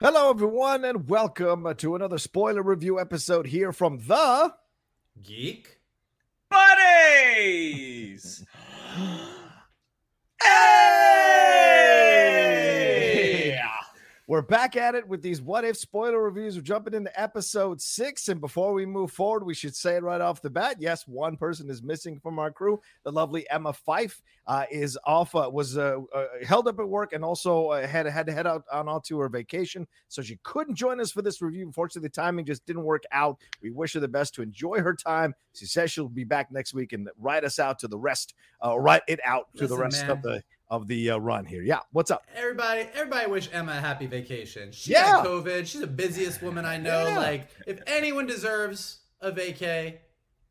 Hello, everyone, and welcome to another spoiler review episode here from the Geek Buddies. Hey! We're back at it with these what if spoiler reviews. We're jumping into episode six. And before we move forward, we should say it right off the bat. Yes, one person is missing from our crew. The lovely Emma Fife uh, is off, uh, was uh, uh, held up at work and also uh, had, had to head out on onto her vacation. So she couldn't join us for this review. Unfortunately, the timing just didn't work out. We wish her the best to enjoy her time. She says she'll be back next week and write us out to the rest, uh, write it out to the rest man. of the of the uh, run here. Yeah, what's up? Everybody, everybody wish Emma a happy vacation. She Yeah. had COVID. She's the busiest woman I know. Yeah. Like, if anyone deserves a vacay,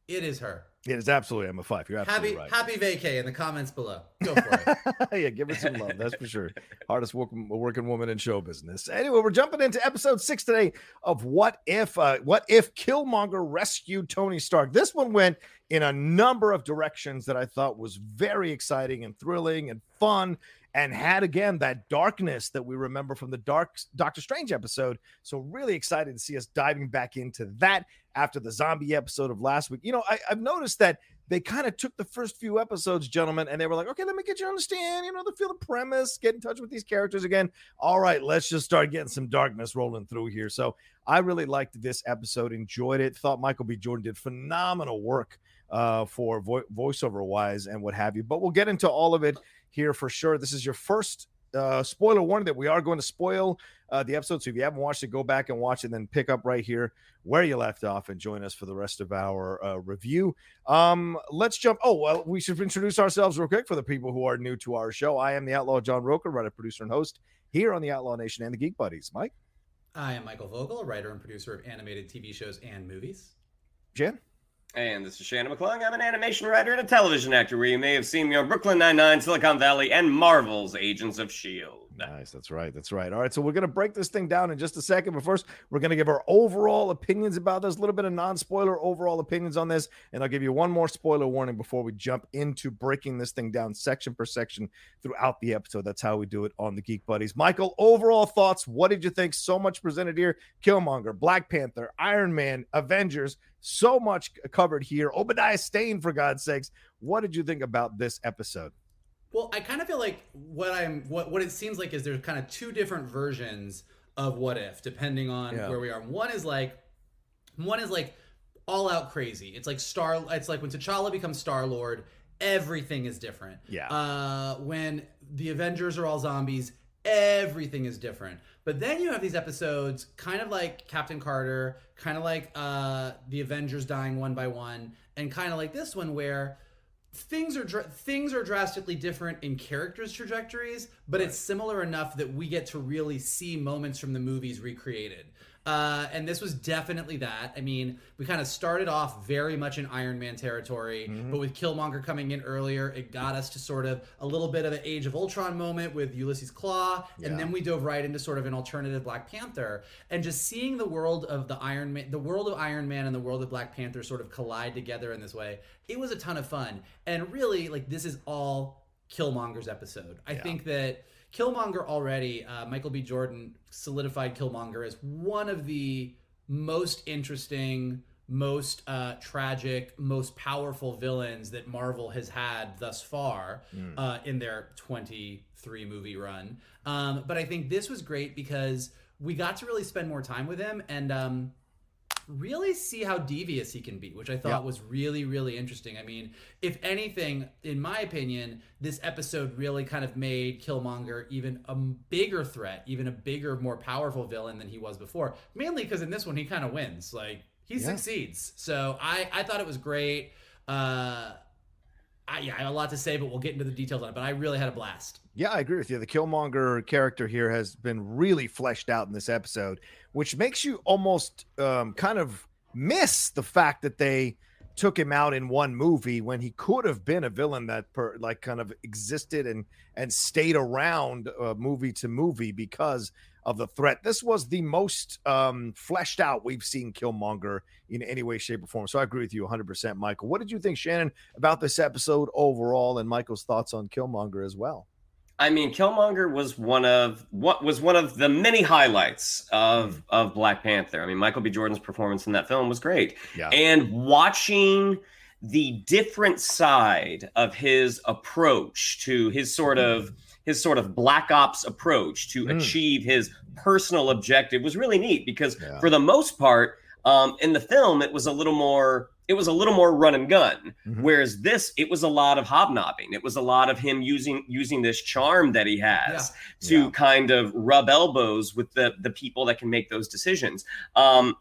it is her. It is absolutely Emma Fife. You're absolutely Happy, right. happy vacay in the comments below. Go for it. yeah, give us some love. That's for sure. Hardest working, working woman in show business. Anyway, we're jumping into episode six today of What If. Uh, what if Killmonger rescued Tony Stark? This one went in a number of directions that I thought was very exciting and thrilling and fun. And had again that darkness that we remember from the Dark Doctor Strange episode. So really excited to see us diving back into that after the zombie episode of last week. You know, I, I've noticed that they kind of took the first few episodes, gentlemen, and they were like, okay, let me get you to understand, you know, the feel the premise, get in touch with these characters again. All right, let's just start getting some darkness rolling through here. So I really liked this episode, enjoyed it, thought Michael B. Jordan did phenomenal work uh, for vo- voiceover wise and what have you. But we'll get into all of it here for sure. This is your first uh, spoiler warning that we are going to spoil uh, the episode. So if you haven't watched it, go back and watch it, and then pick up right here where you left off and join us for the rest of our uh, review. Um, let's jump. Oh, well, we should introduce ourselves real quick for the people who are new to our show. I am the Outlaw John Rocha, writer, producer, and host here on the Outlaw Nation and the Geek Buddies. Mike, I am Michael Vogel, a writer and producer of animated TV shows and movies. Jen, And this is Shannon McClung. I'm an animation writer and a television actor where you may have seen me on Brooklyn Nine-Nine, Silicon Valley, and Marvel's Agents of S.H.I.E.L.D. Nice. That's right. That's right. All right. So we're going to break this thing down in just a second. But first, we're going to give our overall opinions about this, a little bit of non spoiler overall opinions on this. And I'll give you one more spoiler warning before we jump into breaking this thing down section per section throughout the episode. That's how we do it on the Geek Buddies. Michael, overall thoughts. What did you think? So much presented here Killmonger, Black Panther, Iron Man, Avengers. So much covered here. Obadiah Stane, for God's sakes. What did you think about this episode? Well, I kind of feel like what I'm what what it seems like is there's kind of two different versions of what if depending on Yeah. where we are. One is like one is like all out crazy. It's like Star it's like when T'Challa becomes Star-Lord, everything is different. Yeah. Uh when the Avengers are all zombies, everything is different. But then you have these episodes kind of like Captain Carter, kind of like uh the Avengers dying one by one, and kind of like this one where things are dr- things are drastically different in characters trajectories but it's similar enough that we get to really see moments from the movies recreated Uh, and this was definitely that. I mean, we kind of started off very much in Iron Man territory, Mm-hmm. but with Killmonger coming in earlier, it got us to sort of a little bit of an Age of Ultron moment with Ulysses Klaue, Yeah. and then we dove right into sort of an alternative Black Panther, and just seeing the world of the Iron Man, the world of Iron Man, and the world of Black Panther sort of collide together in this way. It was a ton of fun, and really, like this is all Killmonger's episode. I think that Killmonger already, uh, Michael B. Jordan solidified Killmonger as one of the most interesting, most uh, tragic, most powerful villains that Marvel has had thus far uh, in their 23 movie run. Um, but I think this was great because we got to really spend more time with him and um, really see how devious he can be, which I thought Yeah. was really, really interesting. I mean, if anything, in my opinion, this episode really kind of made Killmonger even a bigger threat, even a bigger, more powerful villain than he was before. Mainly because in this one he kind of wins, like he Yeah. succeeds. So I, I thought it was great. Uh, I, yeah, I have a lot to say, but we'll get into the details on it. But I really had a blast. Yeah, I agree with you. The Killmonger character here has been really fleshed out in this episode, which makes you almost um, kind of miss the fact that they took him out in one movie when he could have been a villain that per, like kind of existed and and stayed around uh, movie to movie because of the threat. This was the most um, fleshed out we've seen Killmonger in any way, shape, or form. So I agree with you 100%, Michael. What did you think, Shannon, about this episode overall, and Michael's thoughts on Killmonger as well? I mean, Killmonger was one of what was one of the many highlights of of Black Panther. I mean, Michael B. Jordan's performance in that film was great, Yeah. and watching the different side of his approach to his sort of his sort of black ops approach to Mm. achieve his personal objective was really neat because Yeah. for the most part um, in the film it was a little more it was a little more run and gun Mhm. whereas this it was a lot of hobnobbing it was a lot of him using using this charm that he has to Yeah. kind of rub elbows with the the people that can make those decisions um,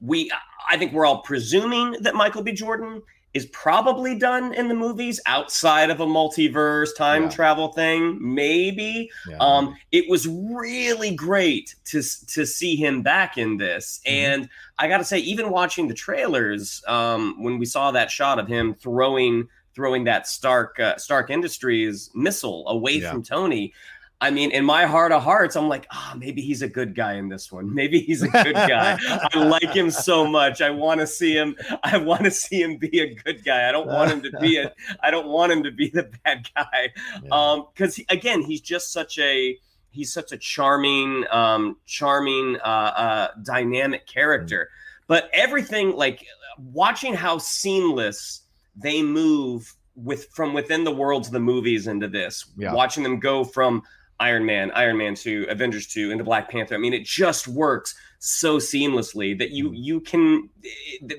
we i think we're all presuming that michael b jordan is probably done in the movies outside of a multiverse time Yeah. travel thing maybe Yeah. um, it was really great to to see him back in this, Mhm. and I got to say, even watching the trailers, um, when we saw that shot of him throwing throwing that Stark uh, Stark Industries missile away Yeah. from Tony. I mean, in my heart of hearts, I'm like, ah, maybe he's a good guy in this one. Maybe he's a good guy. I like him so much. I want to see him. I want to see him be a good guy. I don't want him to be a. I don't want him to be the bad guy Yeah. um because again he's just such a he's such a charming um charming uh uh dynamic character but everything like watching how seamless they move with from within the worlds of the movies into this Yeah. watching them go from iron man iron man 2 avengers 2 into black panther i mean it just works so seamlessly that you you can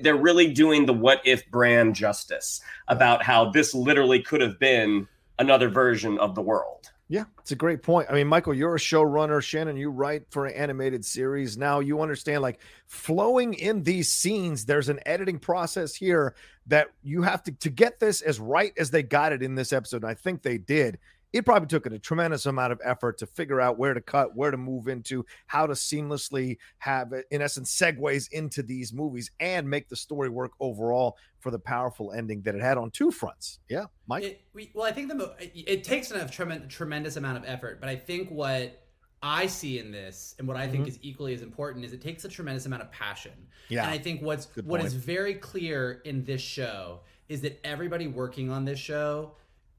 they're really doing the what if brand justice about how this literally could have been another version of the world. Yeah, it's a great point. I mean, Michael, you're a showrunner. Shannon, you write for an animated series. Now you understand like flowing in these scenes, there's an editing process here that you have to to get this as right as they got it in this episode. And I think they did. It probably took a tremendous amount of effort to figure out where to cut, where to move into, how to seamlessly have, in essence, segues into these movies and make the story work overall for the powerful ending that it had on two fronts. Yeah, Mike. It, we, well, I think the mo- it, it takes a tremendous, tremendous amount of effort, but I think what I see in this and what I Mm-hmm. think is equally as important is it takes a tremendous amount of passion. Yeah. And I think what's what is very clear in this show is that everybody working on this show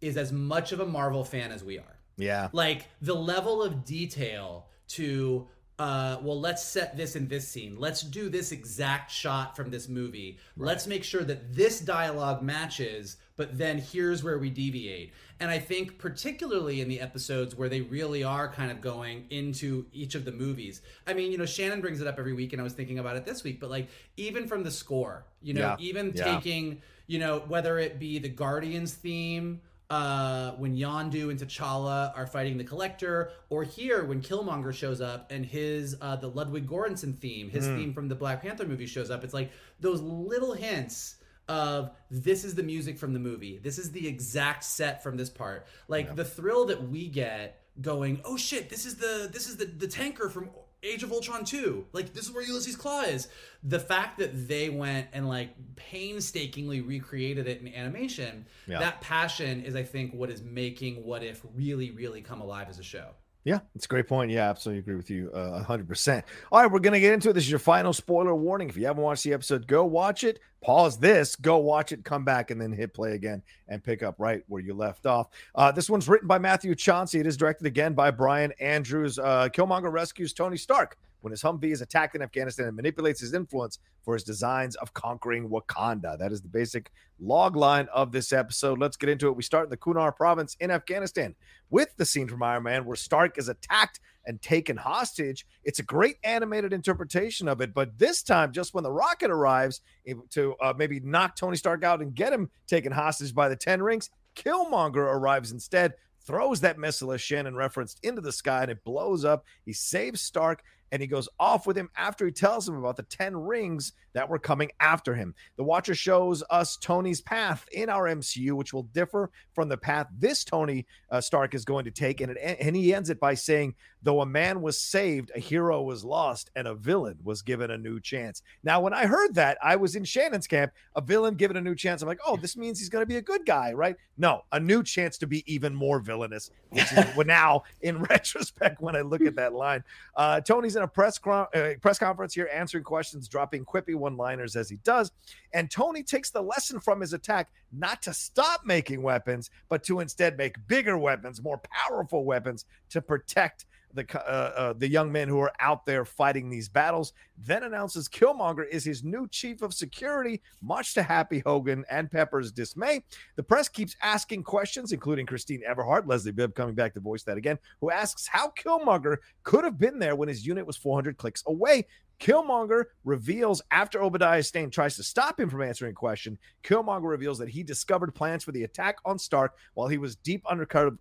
is as much of a Marvel fan as we are. yeah. Like the level of detail to uh well let's set this in this scene. Let's do this exact shot from this movie. Let's make sure that this dialogue matches, but then here's where we deviate. And I think particularly in the episodes where they really are kind of going into each of the movies. I mean, you know, Shannon brings it up every week and I was thinking about it this week, but like even from the score, you know, Yeah. even Yeah. taking, you know, whether it be the Guardians theme uh, when Yondu and T'Challa are fighting the Collector, or here when Killmonger shows up and his uh, the Ludwig Göransson theme, his Hmm. theme from the Black Panther movie shows up. It's like those little hints of this is the music from the movie. This is the exact set from this part. Like the thrill that we get going, oh shit, this is the this is the the tanker from Age of Ultron 2. Like this is where Ulysses Klaue is. The fact that they went and like painstakingly recreated it in animation, Yeah. that passion is I think what is making What If really really come alive as a show. Yeah, it's a great point. Yeah, absolutely agree with you uh, 100%. All right, we're going to get into it. This is your final spoiler warning. If you haven't watched the episode, go watch it. Pause this, go watch it, come back, and then hit play again and pick up right where you left off. Uh, this one's written by Matthew Chauncey. It is directed again by Brian Andrews. Uh, Killmonger rescues Tony Stark when his Humvee is attacked in Afghanistan and manipulates his influence for his designs of conquering Wakanda. That is the basic log line of this episode. Let's get into it. We start in the Kunar province in Afghanistan with the scene from Iron Man where Stark is attacked and taken hostage. It's a great animated interpretation of it, but this time, just when the rocket arrives eh, to uh, maybe knock Tony Stark out and get him taken hostage by the Ten Rings, Killmonger arrives instead, throws that missile, as Shannon referenced, into the sky and it blows up. He saves Stark and he goes off with him after he tells him about the 10 rings that were coming after him. The Watcher shows us Tony's path in our MCU, which will differ from the path this Tony uh, Stark is going to take. And, it, and he ends it by saying, Though a man was saved, a hero was lost, and a villain was given a new chance. Now, when I heard that, I was in Shannon's camp, a villain given a new chance. I'm like, oh, this means he's going to be a good guy, right? No, a new chance to be even more villainous, which is well, now, in retrospect, when I look at that line. Uh, Tony's in a press, uh, press conference here answering questions, dropping quippy one liners as he does. And Tony takes the lesson from his attack not to stop making weapons, but to instead make bigger weapons, more powerful weapons to protect the uh, uh, the young men who are out there fighting these battles. Then announces Killmonger is his new chief of security, much to Happy Hogan and Pepper's dismay. The press keeps asking questions, including Christine Everhart, Leslie Bibb coming back to voice that again, who asks how Killmonger could have been there when his unit was 400 clicks away. Killmonger reveals after Obadiah Stane tries to stop him from answering a question, Killmonger reveals that he discovered plans for the attack on Stark while he was deep undercover,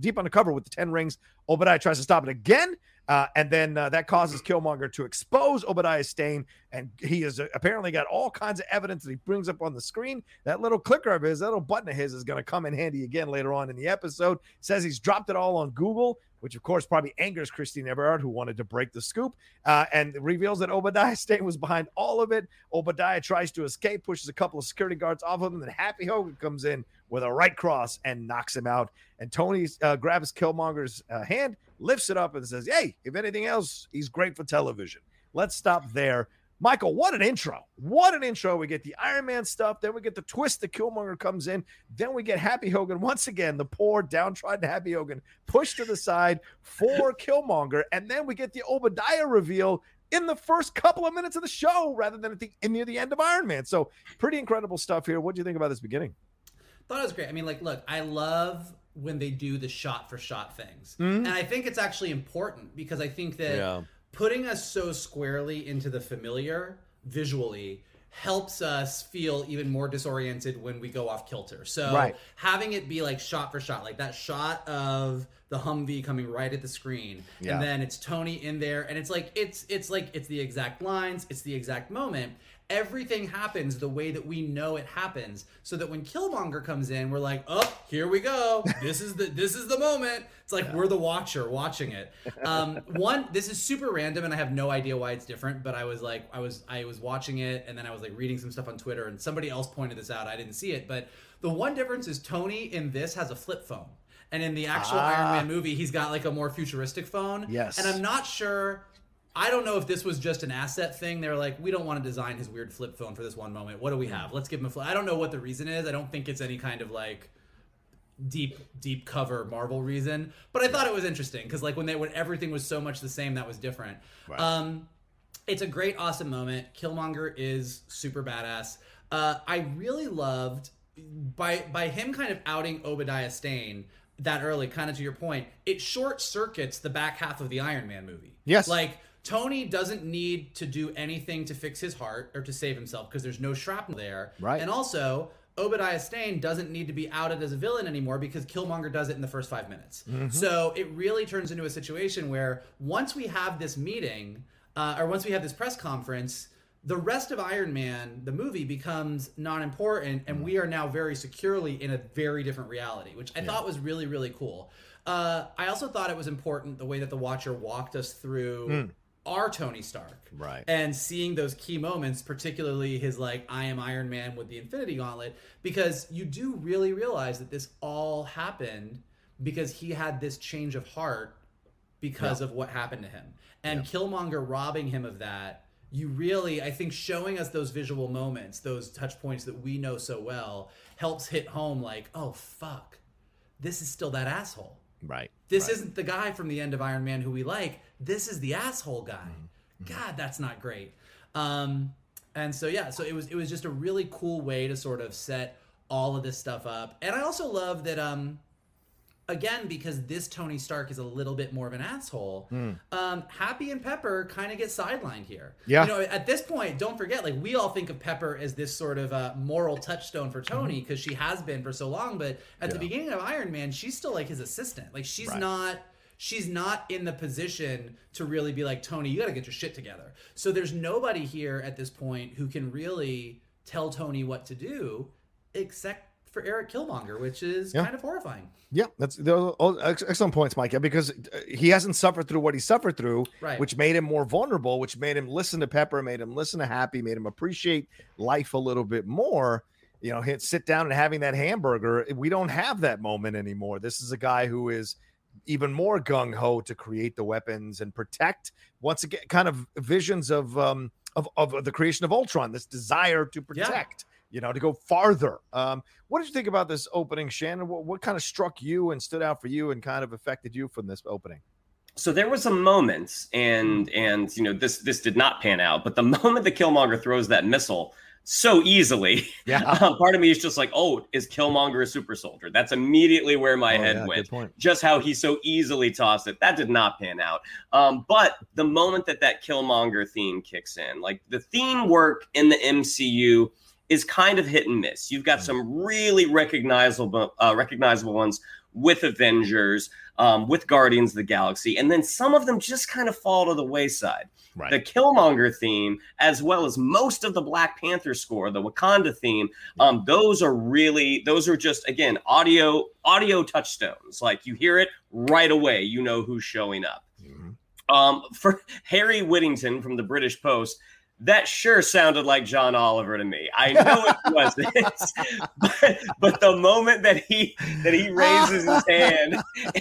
deep undercover with the Ten Rings. Obadiah tries to stop it again, uh, and then uh, that causes Killmonger to expose Obadiah Stane, and he has uh, apparently got all kinds of evidence that he brings up on the screen. That little clicker of his, that little button of his, is going to come in handy again later on in the episode. Says he's dropped it all on Google, which of course probably angers Christine Everhart, who wanted to break the scoop, uh, and reveals that Obadiah Stane was behind all of it. Obadiah tries to escape, pushes a couple of security guards off of him, and then Happy Hogan comes in with a right cross and knocks him out. And Tony uh, grabs Killmonger's uh, hand, lifts it up, and says, Hey, if anything else, he's great for television. Let's stop there. Michael, what an intro. What an intro. We get the Iron Man stuff. Then we get the twist that Killmonger comes in. Then we get Happy Hogan once again, the poor, downtrodden Happy Hogan pushed to the side for Killmonger. And then we get the Obadiah reveal in the first couple of minutes of the show rather than at the near the end of Iron Man. So pretty incredible stuff here. What do you think about this beginning? Thought it was great. I mean, like, look, I love when they do the shot for shot things. Mhm. And I think it's actually important because I think that Yeah. Putting us so squarely into the familiar visually helps us feel even more disoriented when we go off kilter. So Right. having it be like shot for shot, like that shot of the Humvee coming right at the screen, Yeah. and then it's Tony in there, and it's like it's it's like it's the exact lines, it's the exact moment. Everything happens the way that we know it happens, so that when Killmonger comes in, we're like, "Oh, here we go! This is the this is the moment." It's like we're the watcher watching it. Um, one, this is super random, and I have no idea why it's different. But I was like, I was I was watching it, and then I was like reading some stuff on Twitter, and somebody else pointed this out. I didn't see it, but the one difference is Tony in this has a flip phone. And in the actual Ah. Iron Man movie, he's got like a more futuristic phone. Yes. And I'm not sure. I don't know if this was just an asset thing. They were like, we don't want to design his weird flip phone for this one moment. What do we have? Let's give him a flip. I don't know what the reason is. I don't think it's any kind of like deep deep cover Marvel reason. But I thought it was interesting because like when they when everything was so much the same, that was different. Right. Um, it's a great, awesome moment. Killmonger is super badass. Uh, I really loved by by him kind of outing Obadiah Stane that early, kind of to your point. It short circuits the back half of the Iron Man movie. Yes. like Tony doesn't need to do anything to fix his heart or to save himself because there's no shrapnel there. Right. and also. Obadiah Stane doesn't need to be outed as a villain anymore because Killmonger does it in the first five minutes. So it really turns into a situation where once we have this meeting, uh, or once we have this press conference, the rest of Iron Man, the movie, becomes non important, and we are now very securely in a very different reality, which I thought was really, really cool. Uh, I also thought it was important the way that the Watcher walked us through are Tony Stark. Right. And seeing those key moments, particularly his like I am Iron Man with the Infinity Gauntlet, because you do really realize that this all happened because he had this change of heart because of what happened to him. And Killmonger robbing him of that, you really, I think, showing us those visual moments, those touch points that we know so well, helps hit home like, oh, fuck, this is still that asshole. Right. This right. isn't the guy from the end of Iron Man who we like. This is the asshole guy. Mm-hmm. God, that's not great. Um, and so yeah, so it was it was just a really cool way to sort of set all of this stuff up. And I also love that um again because this Tony Stark is a little bit more of an asshole. Um, Happy and Pepper kind of get sidelined here. Yeah. you know, at this point, don't forget, like we all think of Pepper as this sort of uh, moral touchstone for Tony because she has been for so long. But at the beginning of Iron Man, she's still like his assistant. Like she's Right. not. She's not in the position to really be like Tony. You got to get your shit together. So there's nobody here at this point who can really tell Tony what to do, except for Eric Killmonger, which is Yeah. kind of horrifying. Yeah, that's those all excellent points, Mike. Yeah, because uh, he hasn't suffered through what he suffered through, Right. which made him more vulnerable, which made him listen to Pepper, made him listen to Happy, made him appreciate life a little bit more. You know, hit sit down and having that hamburger. We don't have that moment anymore. This is a guy who is even more gung ho to create the weapons and protect. Once again, kind of visions of um of of the creation of Ultron. This desire to Yeah. protect you know, to go farther. Um, what did you think about this opening, Shannon? What, what kind of struck you and stood out for you and kind of affected you from this opening? so there was a moment and and you know this this did not pan out but the moment that killmonger throws that missile so easily Yeah. um, part of me is just like oh is killmonger a super soldier that's immediately where my Oh, head yeah, went just how he so easily tossed it. That did not pan out. Um, but the moment that that Killmonger theme kicks in, like the theme work in the MCU is kind of hit and miss. You've got some really recognizable, uh, recognizable ones with Avengers, um, with Guardians of the Galaxy, and then some of them just kind of fall to the wayside Right. the Killmonger theme, as well as most of the Black Panther score, the Wakanda theme, um, those are really those are just again audio audio touchstones. Like you hear it right away, you know who's showing up. Mhm. Um, for Harry Whittington from the British Post, that sure sounded like John Oliver to me. I know it wasn't, but, but the moment that he that he raises his hand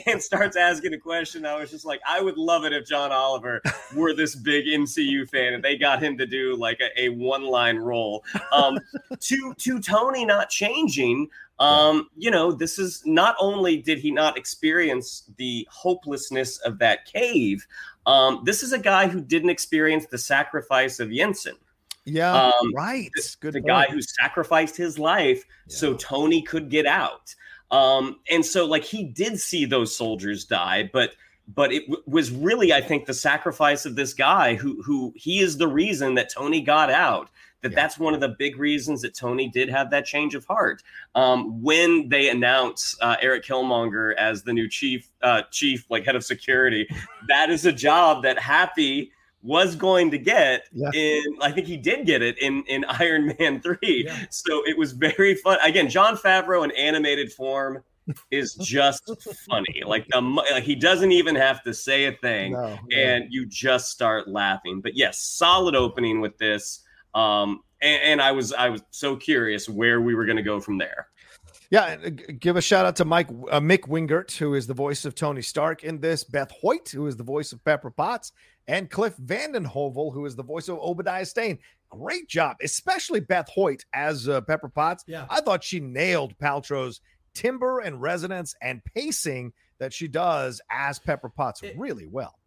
and starts asking a question, I was just like, I would love it if John Oliver were this big MCU fan and they got him to do like a, a one line role. Um, to to Tony not changing. Um, you know, this is not only did he not experience the hopelessness of that cave, um, this is a guy who didn't experience the sacrifice of Jensen, Yeah. Um, right. Good. the point. guy who sacrificed his life so Tony could get out. Um, and so, like, he did see those soldiers die, but but it w- was really, I think, the sacrifice of this guy who who he is the reason that Tony got out. That Yeah. that's one of the big reasons that Tony did have that change of heart. Um, when they announce uh, Eric Killmonger as the new chief, uh, chief like head of security, that is a job that Happy was going to get Yeah. in I think he did get it in in Iron Man 3. Yeah. So it was very fun. Again, Jon Favreau in animated form is just funny. Like the like he doesn't even have to say a thing No, and you just start laughing. But yes, solid opening with this. Um and, and I was I was so curious where we were going to go from there. Yeah, and, uh, g- give a shout out to Mike uh, Mick Wingert, who is the voice of Tony Stark in this, Beth Hoyt, who is the voice of Pepper Potts, and Cliff Vandenheuvel, who is the voice of Obadiah Stane. Great job, especially Beth Hoyt as uh, Pepper Potts. Yeah. I thought she nailed Paltrow's timber and resonance and pacing that she does as Pepper Potts It- really well.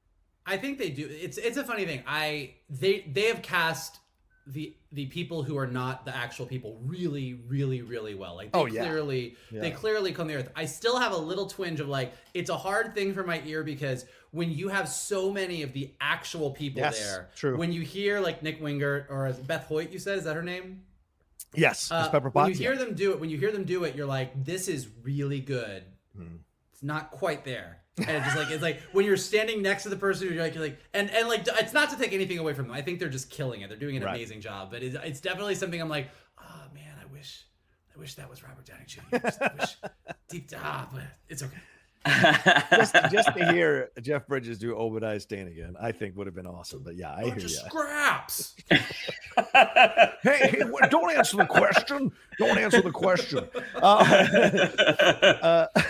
I think they do. It's it's a funny thing. I they they have cast the the people who are not the actual people really really really well. Like they Oh, yeah. clearly they clearly come the earth. I still have a little twinge of like it's a hard thing for my ear because when you have so many of the actual people Yes, there, true. When you hear like Mick Wingert or as Beth Hoyt, you said is that her name? Yes, Uh, Pepper when you hear them do it, when you hear them do it, you're like, this is really good. Hmm. It's not quite there. And it's just like it's like when you're standing next to the person, you're like, you're like, and and like it's not to take anything away from them. I think they're just killing it. They're doing an Right. amazing job. But it's, it's definitely something I'm like, oh man, I wish, I wish that was Robert Downey Jr. I wish deep ah, but it's okay. just, just to hear Jeff Bridges do Obadiah Stane again, I think would have been awesome. But yeah, I Bunch hear you. scraps. Hey, hey, don't answer the question. Don't answer the question. Uh,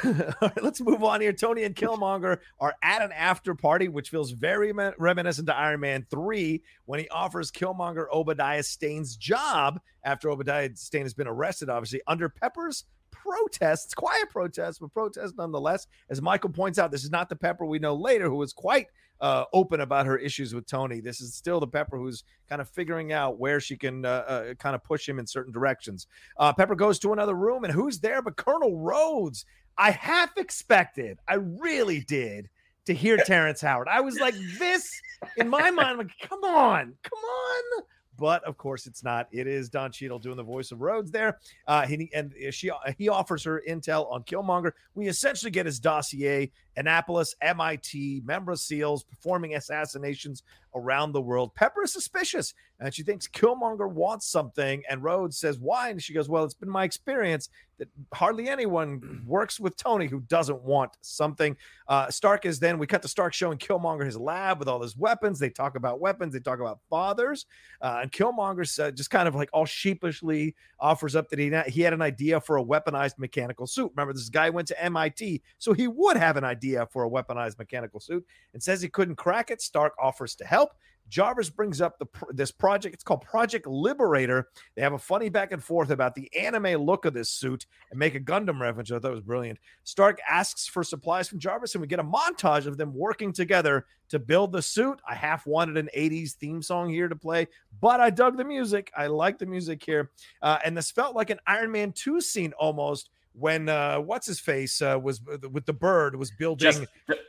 all right, let's move on here. Tony and Killmonger are at an after party, which feels very reminiscent to Iron Man 3 when he offers Killmonger Obadiah Stane's job after Obadiah Stane has been arrested, obviously, under Pepper's protests, quiet protests, but protests nonetheless. As Michael points out, this is not the Pepper we know later, who was quite uh, open about her issues with Tony. This is still the Pepper who's kind of figuring out where she can uh, uh, kind of push him in certain directions. Uh, Pepper goes to another room, and who's there but Colonel Rhodes? I half expected, I really did, to hear Terrence Howard. I was like, this in my mind, I'm like, come on, come on. But of course, it's not. It is Don Cheadle doing the voice of Rhodes there. Uh, he and she he offers her intel on Killmonger. We essentially get his dossier: Annapolis, MIT, member of SEALs performing assassinations around the world. Pepper is suspicious, and she thinks Killmonger wants something. And Rhodes says, "Why?" And she goes, "Well, it's been my experience that hardly anyone works with Tony who doesn't want something." Uh, Stark is then we cut to Stark showing Killmonger his lab with all his weapons. They talk about weapons. They talk about fathers. Uh, and Killmonger uh, just kind of like all sheepishly offers up that he he had an idea for a weaponized mechanical suit. Remember, this guy went to MIT, so he would have an idea for a weaponized mechanical suit, and says he couldn't crack it. Stark offers to help. Jarvis brings up the this project. It's called Project Liberator. They have a funny back and forth about the anime look of this suit and make a Gundam reference. I thought was brilliant. Stark asks for supplies from Jarvis, and we get a montage of them working together to build the suit. I half wanted an 80s theme song here to play, but I dug the music. I like the music here. Uh, and this felt like an Iron Man 2 scene almost when uh what's his face uh was with the bird was building Just,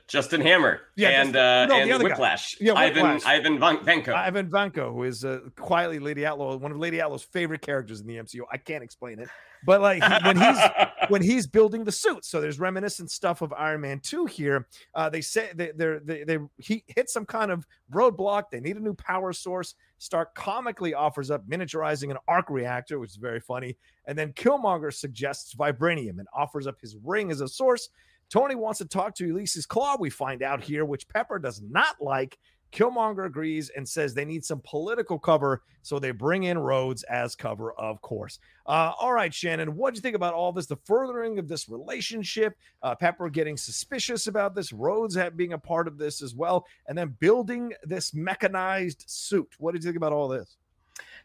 Justin Hammer Yeah, and uh, no, the and other guy. Whiplash. Yeah, Ivan Whiplash. Ivan Van- Vanko. Ivan Vanko, who is uh, quietly Lady Outlaw, one of Lady Outlaw's favorite characters in the MCU. I can't explain it, but like he- when he's when he's building the suit. So there's reminiscent stuff of Iron Man 2 here. Uh, they say they, they're, they they he hit some kind of roadblock. They need a new power source. Stark comically offers up miniaturizing an arc reactor, which is very funny. And then Killmonger suggests vibranium and offers up his ring as a source. Tony wants to talk to Ulysses Klaue, we find out here, which Pepper does not like. Killmonger agrees and says they need some political cover, so they bring in Rhodes as cover, of course. Uh, all right, Shannon, what do you think about all this? The furthering of this relationship, uh, Pepper getting suspicious about this, Rhodes being a part of this as well, and then building this mechanized suit. What did you think about all this?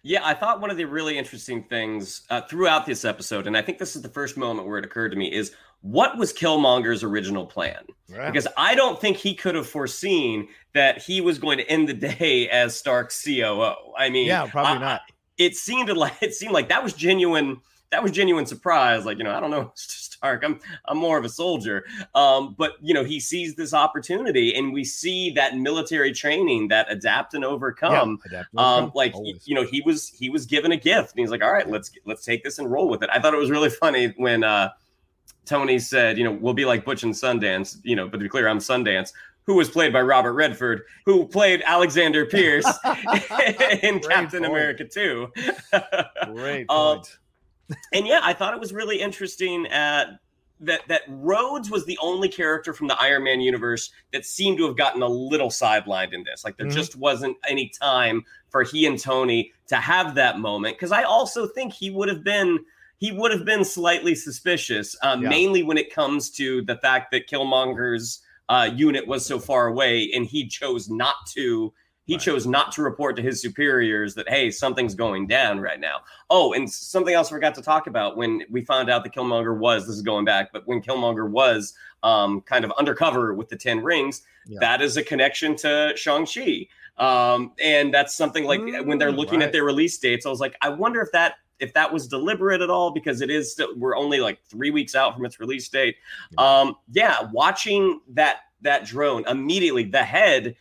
Yeah, I thought one of the really interesting things uh, throughout this episode, and I think this is the first moment where it occurred to me, is what was Killmonger's original plan? Because I don't think he could have foreseen that he was going to end the day as Stark's COO. I mean, yeah, probably I- not. it seemed like it seemed like that was genuine. That was genuine surprise. Like you know, I don't know. Stark. I'm I'm more of a soldier. Um, but you know, he sees this opportunity, and we see that military training, that adapt and overcome Yeah, adapt- um like always. you know he was he was given a gift and he's like all right let's let's take this and roll with it i thought it was really funny when uh tony said you know we'll be like butch and sundance you know but to be clear i'm sundance who was played by robert redford who played alexander pierce in Great captain point. america 2 Great Um, point. and yeah, I thought it was really interesting uh, that that Rhodes was the only character from the Iron Man universe that seemed to have gotten a little sidelined in this. Like there Mhm. just wasn't any time for he and Tony to have that moment. Because I also think he would have been he would have been slightly suspicious, uh, Yeah. mainly when it comes to the fact that Killmonger's uh, unit was so far away, and he chose not to. He Right. chose not to report to his superiors that hey, something's going down right now. Oh, and something else I forgot to talk about when we found out that Killmonger was this is going back, but when Killmonger was um, kind of undercover with the Ten Rings, Yeah. that is a connection to Shang Chi, um, and that's something like when they're Mm, looking right. at their release dates. I was like, I wonder if that if that was deliberate at all because it is still, we're only like three weeks out from its release date. Um, yeah, watching that that drone immediately, the head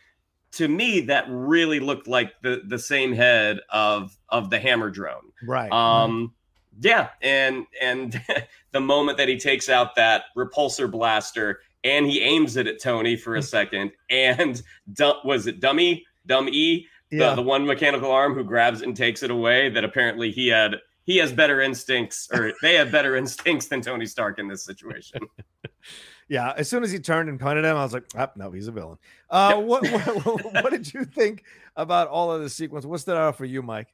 to me that really looked like the the same head of of the hammer drone. Right. um yeah and and the moment that he takes out that repulsor blaster and he aims it at tony for a second and was it dummy? Dumb e the, the one mechanical arm who grabs it and takes it away that apparently he had he has better instincts or they have better instincts than tony stark in this situation Yeah, as soon as he turned and pointed him, I was like, oh, no, he's a villain. Uh, what, what, what did you think about all of the sequence? What stood out for you, Mike?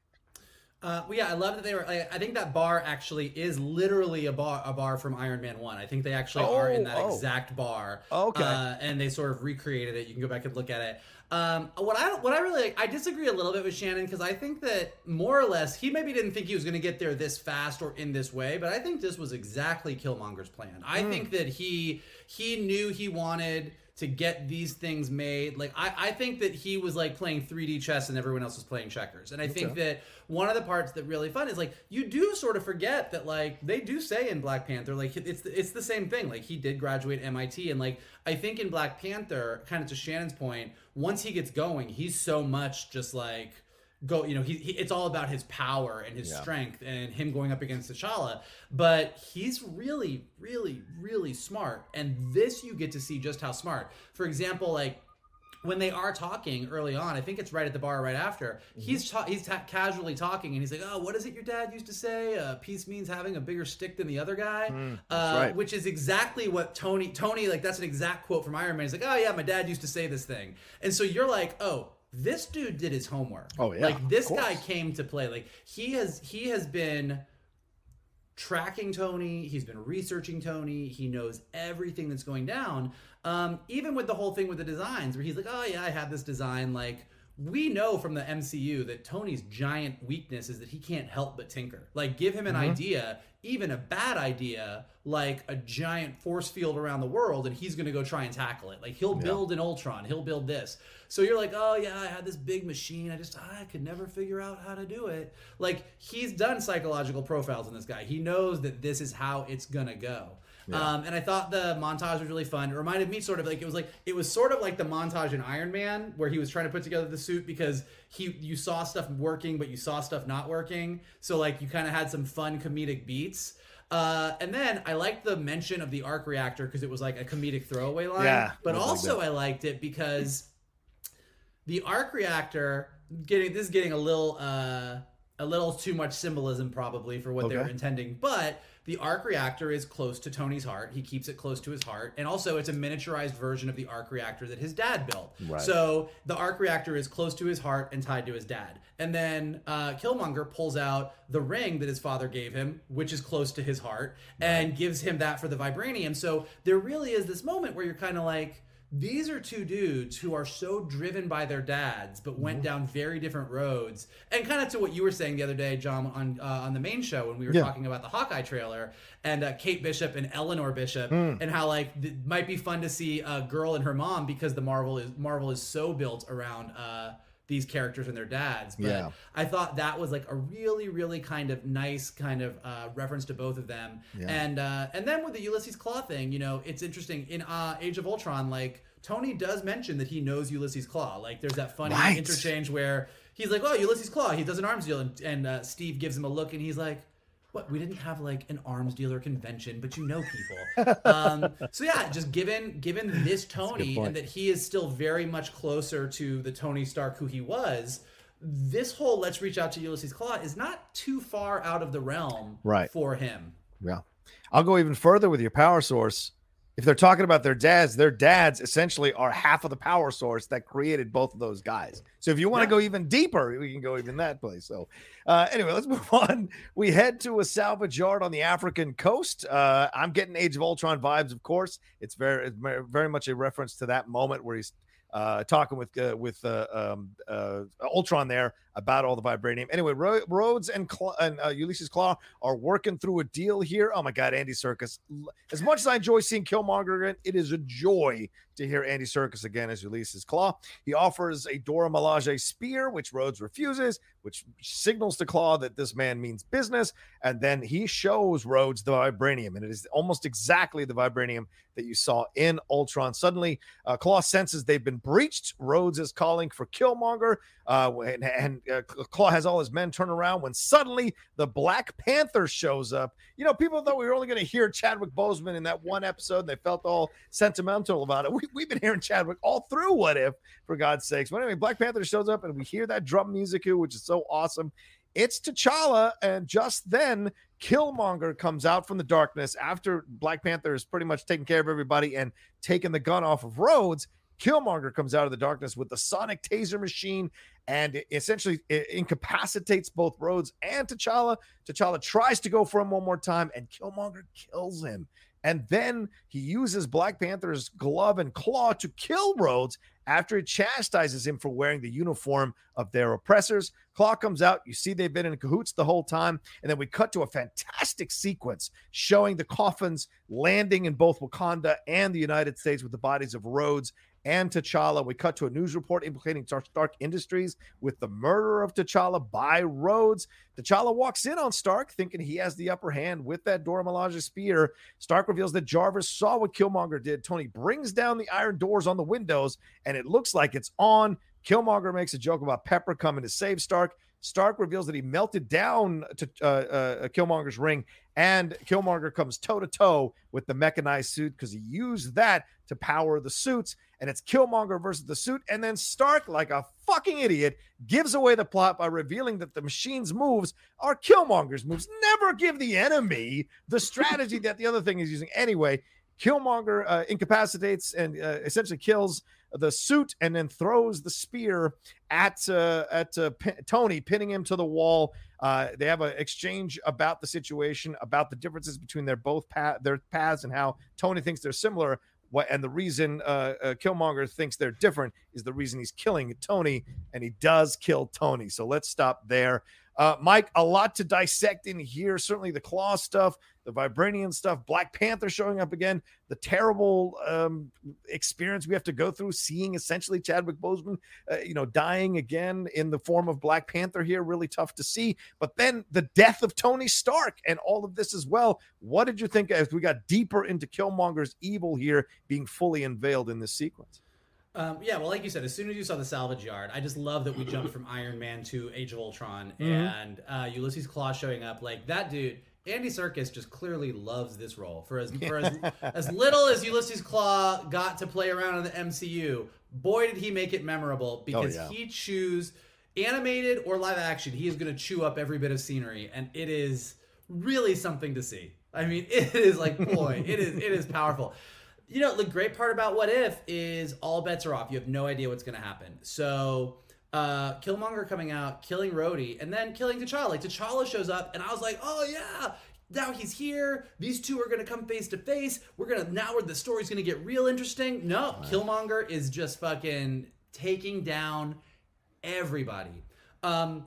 Uh, well, yeah, I love that they were. Like, I think that bar actually is literally a bar, a bar from Iron Man One. I think they actually are in Oh, that oh. exact bar. Okay. uh, and they sort of recreated it. You can go back and look at it. Um, what I what I really like, I disagree a little bit with Shannon because I think that more or less he maybe didn't think he was going to get there this fast or in this way, but I think this was exactly Killmonger's plan. I Hmm. think that he he knew he wanted to get these things made. Like I, I think that he was like playing 3D chess and everyone else was playing checkers. And I think that one of the parts that really fun is like you do sort of forget that like they do say in Black Panther like it's it's the same thing. Like he did graduate MIT and like I think in Black Panther, kind of to Shannon's point, once he gets going, he's so much just like go you know he, he it's all about his power and his Yeah. strength and him going up against T'Challa but he's really really really smart and this you get to see just how smart for example like when they are talking early on, I think it's right at the bar right after. He's ta- he's ta- casually talking, and he's like, "Oh, what is it your dad used to say? Uh, peace means having a bigger stick than the other guy," uh, right. which is exactly what Tony Tony like. That's an exact quote from Iron Man. He's like, "Oh yeah, my dad used to say this thing," and so you're like, "Oh." This dude did his homework. Oh, yeah, like this guy came to play. Like he has he has been tracking Tony. He's been researching Tony. He knows everything that's going down. Um, even with the whole thing with the designs, where he's like, "Oh yeah, I had this design." Like we know from the MCU that Tony's giant weakness is that he can't help but tinker. Like give him an mm-hmm. idea, even a bad idea, like a giant force field around the world, and he's gonna go try and tackle it. Like he'll build an Ultron. He'll build this. So you're like, oh yeah, I had this big machine. I just I could never figure out how to do it. Like he's done psychological profiles on this guy. He knows that this is how it's gonna go. Um, and I thought the montage was really fun. It reminded me sort of like it was like it was sort of like the montage in Iron Man where he was trying to put together the suit because he you saw stuff working but you saw stuff not working. So like you kind of had some fun comedic beats. Uh, and then I liked the mention of the arc reactor because it was like a comedic throwaway line. Yeah, but was like also I liked it because the arc reactor getting this is getting a little uh a little too much symbolism probably for what they were intending but the arc reactor is close to tony's heart. He keeps it close to his heart. And also it's a miniaturized version of the arc reactor that his dad built. Right. so the arc reactor is close to his heart and tied to his dad. And then uh, killmonger pulls out the ring that his father gave him which is close to his heart and gives him that for the vibranium. So there really is this moment where you're kind of like these are two dudes who are so driven by their dads, but Mm-hmm. went down very different roads. And kind of to what you were saying the other day, John, on uh, on the main show when we were Yeah. talking about the Hawkeye trailer and uh, Kate Bishop and Eleanor Bishop, Hmm. and how like it might be fun to see a girl and her mom because the Marvel is Marvel is so built around. Uh, these characters and their dads, but Yeah. I thought that was like a really, really kind of nice kind of uh, reference to both of them. Yeah. And uh, and then with the Ulysses Klaue thing, you know, it's interesting in uh, Age of Ultron, like Tony does mention that he knows Ulysses Klaue. Like there's that funny Right. interchange where he's like, "Oh, Ulysses Claw, he does an arms deal," and, and uh, Steve gives him a look, and he's like. What we didn't have like an arms dealer convention, but you know people. Um, so yeah, just given given this Tony and that he is still very much closer to the Tony Stark who he was, this whole let's reach out to Ulysses Klaue is not too far out of the realm Right. for him. Yeah. I'll go even further with your power source. If they're talking about their dads, their dads essentially are half of the power source that created both of those guys. So if you want to Yeah. go even deeper, we can go even that place. So uh, anyway, let's move on. We head to a salvage yard on the African coast. Uh, I'm getting Age of Ultron vibes, of course. It's very, it's very- very much a reference to that moment where he's uh, talking with uh, with uh, um, uh, Ultron there about all the vibranium. Anyway, Ro- Rhodes and, and uh, Ulysses Klaue are working through a deal here. Oh my God, Andy Serkis! As much as I enjoy seeing Killmonger again, it is a joy to hear Andy Serkis again as Ulysses Klaue. He offers a Dora Milaje spear, which Rhodes refuses, which signals to Klaue that this man means business. And then he shows Rhodes the vibranium, and it is almost exactly the vibranium that you saw in Ultron. Suddenly, uh, Klaue senses they've been breached. Rhodes is calling for Killmonger, uh, and, and uh, Klaue has all his men turn around when suddenly the Black Panther shows up. You know, people thought we were only going to hear Chadwick Boseman in that one episode, and they felt all sentimental about it. We, we've been hearing Chadwick all through What If, for God's sakes. But anyway, Black Panther shows up, and we hear that drum music, which is so awesome. It's T'Challa, and just then Killmonger comes out from the darkness after Black Panther is pretty much taking care of everybody and taking the gun off of Rhodes. Killmonger comes out of the darkness with the sonic taser machine and essentially incapacitates both Rhodes and T'Challa. T'Challa tries to go for him one more time, and Killmonger kills him. And then he uses Black Panther's glove and claw to kill Rhodes after it chastises him for wearing the uniform of their oppressors. Klaue comes out. You see they've been in cahoots the whole time. And then we cut to a fantastic sequence showing the coffins landing in both Wakanda and the United States with the bodies of Rhodes and T'Challa. We cut to a news report implicating Stark Industries with the murder of T'Challa by Rhodes. T'Challa walks in on Stark thinking he has the upper hand with that Dora Milaje spear. Stark reveals that Jarvis saw what Killmonger did. Tony brings down the iron doors on the windows, and it looks like it's on. Killmonger makes a joke about Pepper coming to save Stark. Stark reveals that he melted down to uh, uh, Killmonger's ring, and Killmonger comes toe to toe with the mechanized suit because he used that to power the suits and it's Killmonger versus the suit. And then Stark, like a fucking idiot, gives away the plot by revealing that the machine's moves are Killmonger's moves. Never give the enemy the strategy that the other thing is using. Anyway, Killmonger uh, incapacitates and uh, essentially kills the suit and then throws the spear at uh, at uh, P- Tony, pinning him to the wall. Uh, they have an exchange about the situation, about the differences between their both pa- their paths and how Tony thinks they're similar. What and the reason uh, uh, Killmonger thinks they're different is the reason he's killing Tony, and he does kill Tony. So let's stop there. Uh, Mike, a lot to dissect in here. Certainly the Klaue stuff, the vibranium stuff, Black Panther showing up again, the terrible um, experience we have to go through, seeing essentially Chadwick Boseman, uh, you know, dying again in the form of Black Panther here, really tough to see. But then the death of Tony Stark and all of this as well. What did you think as we got deeper into Killmonger's evil here being fully unveiled in this sequence? Um, yeah, well, like you said, as soon as you saw the salvage yard, I just love that we jumped from Iron Man to Age of Ultron mm-hmm. and uh, Ulysses Klaue showing up. Like that dude, Andy Serkis just clearly loves this role. For as for as, as little as Ulysses Klaue got to play around in the MCU, boy did he make it memorable because oh, yeah. he chews animated or live action. He is going to chew up every bit of scenery, and it is really something to see. I mean, it is like boy, it is it is powerful you know, the great part about What If is all bets are off. You have no idea what's going to happen. So, uh, Killmonger coming out, killing Rhodey, and then killing T'Challa. Like T'Challa shows up, and I was like, oh yeah, now he's here. These two are going to come face to face. We're gonna now where the story's going to get real interesting. No, Killmonger is just fucking taking down everybody. Um,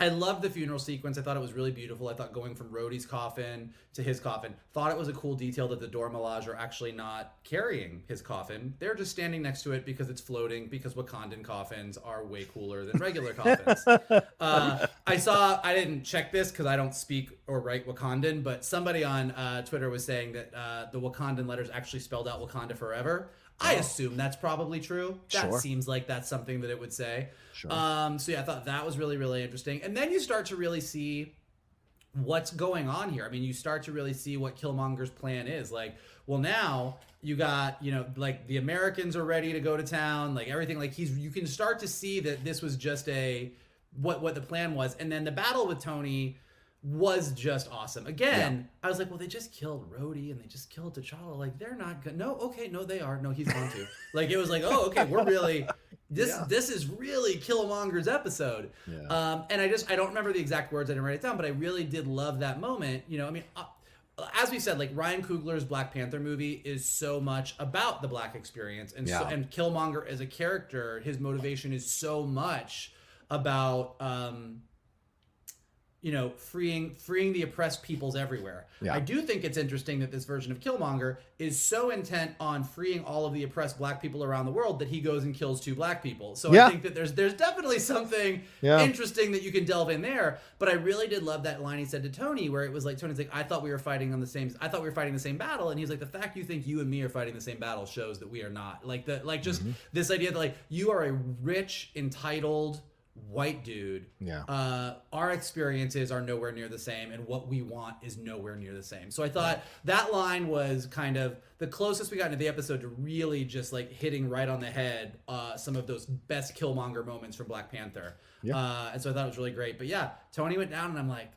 I loved the funeral sequence. I thought it was really beautiful. I thought going from Rhodey's coffin to his coffin. Thought it was a cool detail that the Dora Milaje are actually not carrying his coffin. They're just standing next to it because it's floating. Because Wakandan coffins are way cooler than regular coffins. uh, I saw. I didn't check this because I don't speak or write Wakandan, but somebody on uh, Twitter was saying that uh, the Wakandan letters actually spelled out Wakanda forever. I oh. assume that's probably true. That sure. seems like that's something that it would say. Sure. Um, so yeah, I thought that was really, really interesting. And then you start to really see what's going on here. I mean, you start to really see what Killmonger's plan is. Like, well, now you got, you know, like the Americans are ready to go to town, like everything. Like he's, you can start to see that this was just a what what the plan was, and then the battle with Tony was just awesome. Again, yeah. I was like, well, they just killed Rhodey and they just killed T'Challa. Like, they're not good. No, okay, no, they are. No, he's going to. like, it was like, oh, okay, we're really this. Yeah. This is really Killmonger's episode. Yeah. Um, and I just I don't remember the exact words. I didn't write it down, but I really did love that moment. You know, I mean. Uh, as we said, like Ryan Coogler's Black Panther movie is so much about the black experience, and so, and Killmonger as a character, his motivation is so much about um, you know, freeing freeing the oppressed peoples everywhere. Yeah. I do think it's interesting that this version of Killmonger is so intent on freeing all of the oppressed black people around the world that he goes and kills two black people. So yeah. I think that there's there's definitely something yeah. interesting that you can delve in there. But I really did love that line he said to Tony, where it was like Tony's like, I thought we were fighting on the same I thought we were fighting the same battle, and he's like, the fact you think you and me are fighting the same battle shows that we are not. Like the like just mm-hmm. this idea that like you are a rich, entitled white dude. Yeah. Uh, our experiences are nowhere near the same, and what we want is nowhere near the same. So I thought that line was kind of the closest we got into the episode to really just like hitting right on the head uh, some of those best Killmonger moments from Black Panther. Yeah. Uh, and so I thought it was really great. But yeah, Tony went down, and I'm like,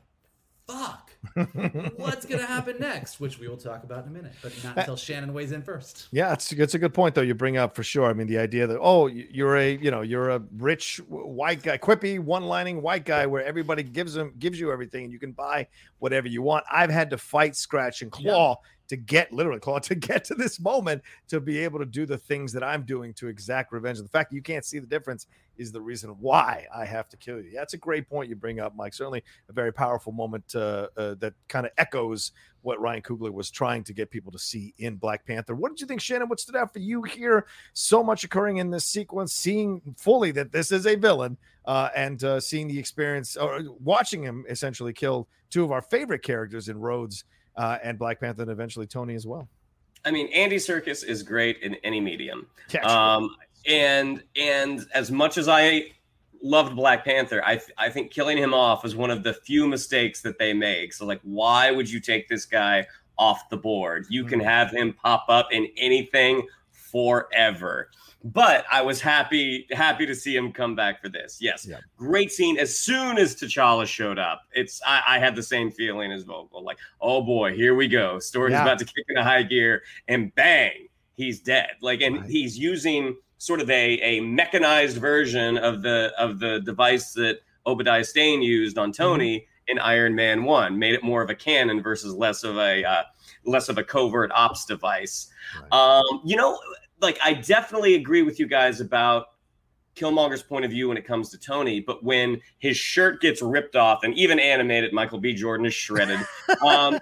fuck, what's gonna happen next? Which we will talk about in a minute, but not uh, until Shannon weighs in first. Yeah, it's it's a good point though you bring up for sure. I mean, the idea that oh, you're a you know you're a rich white guy, quippy one-lining white guy where everybody gives them gives you everything and you can buy whatever you want. I've had to fight, scratch, and claw to get literally claw to get to this moment to be able to do the things that I'm doing to exact revenge. The fact that you can't see the difference is the reason why I have to kill you. That's a great point you bring up, Mike. Certainly a very powerful moment uh, uh, that kind of echoes what Ryan Coogler was trying to get people to see in Black Panther. What did you think, Shannon? What stood out for you here? So much occurring in this sequence, seeing fully that this is a villain, uh, and uh, seeing the experience, or watching him essentially kill two of our favorite characters in Rhodes uh, and Black Panther, and eventually Tony as well. I mean, Andy Serkis is great in any medium. Yeah, Um, and and as much as I loved Black Panther, I I think killing him off was one of the few mistakes that they make. So like, why would you take this guy off the board? You can have him pop up in anything forever. But I was happy happy to see him come back for this. Yes, Yeah. great scene. As soon as T'Challa showed up, it's I, I had the same feeling as Vogel. Like, oh boy, here we go. Story's Yeah. about to kick into high gear, and bang, he's dead. Like, and Right. he's using sort of a, a mechanized version of the of the device that Obadiah Stane used on Tony in Iron Man One, made it more of a cannon versus less of a uh, less of a covert ops device. Right. Um, you know, like I definitely agree with you guys about Killmonger's point of view when it comes to Tony, but when his shirt gets ripped off and even animated, Michael B. Jordan is shredded. Um,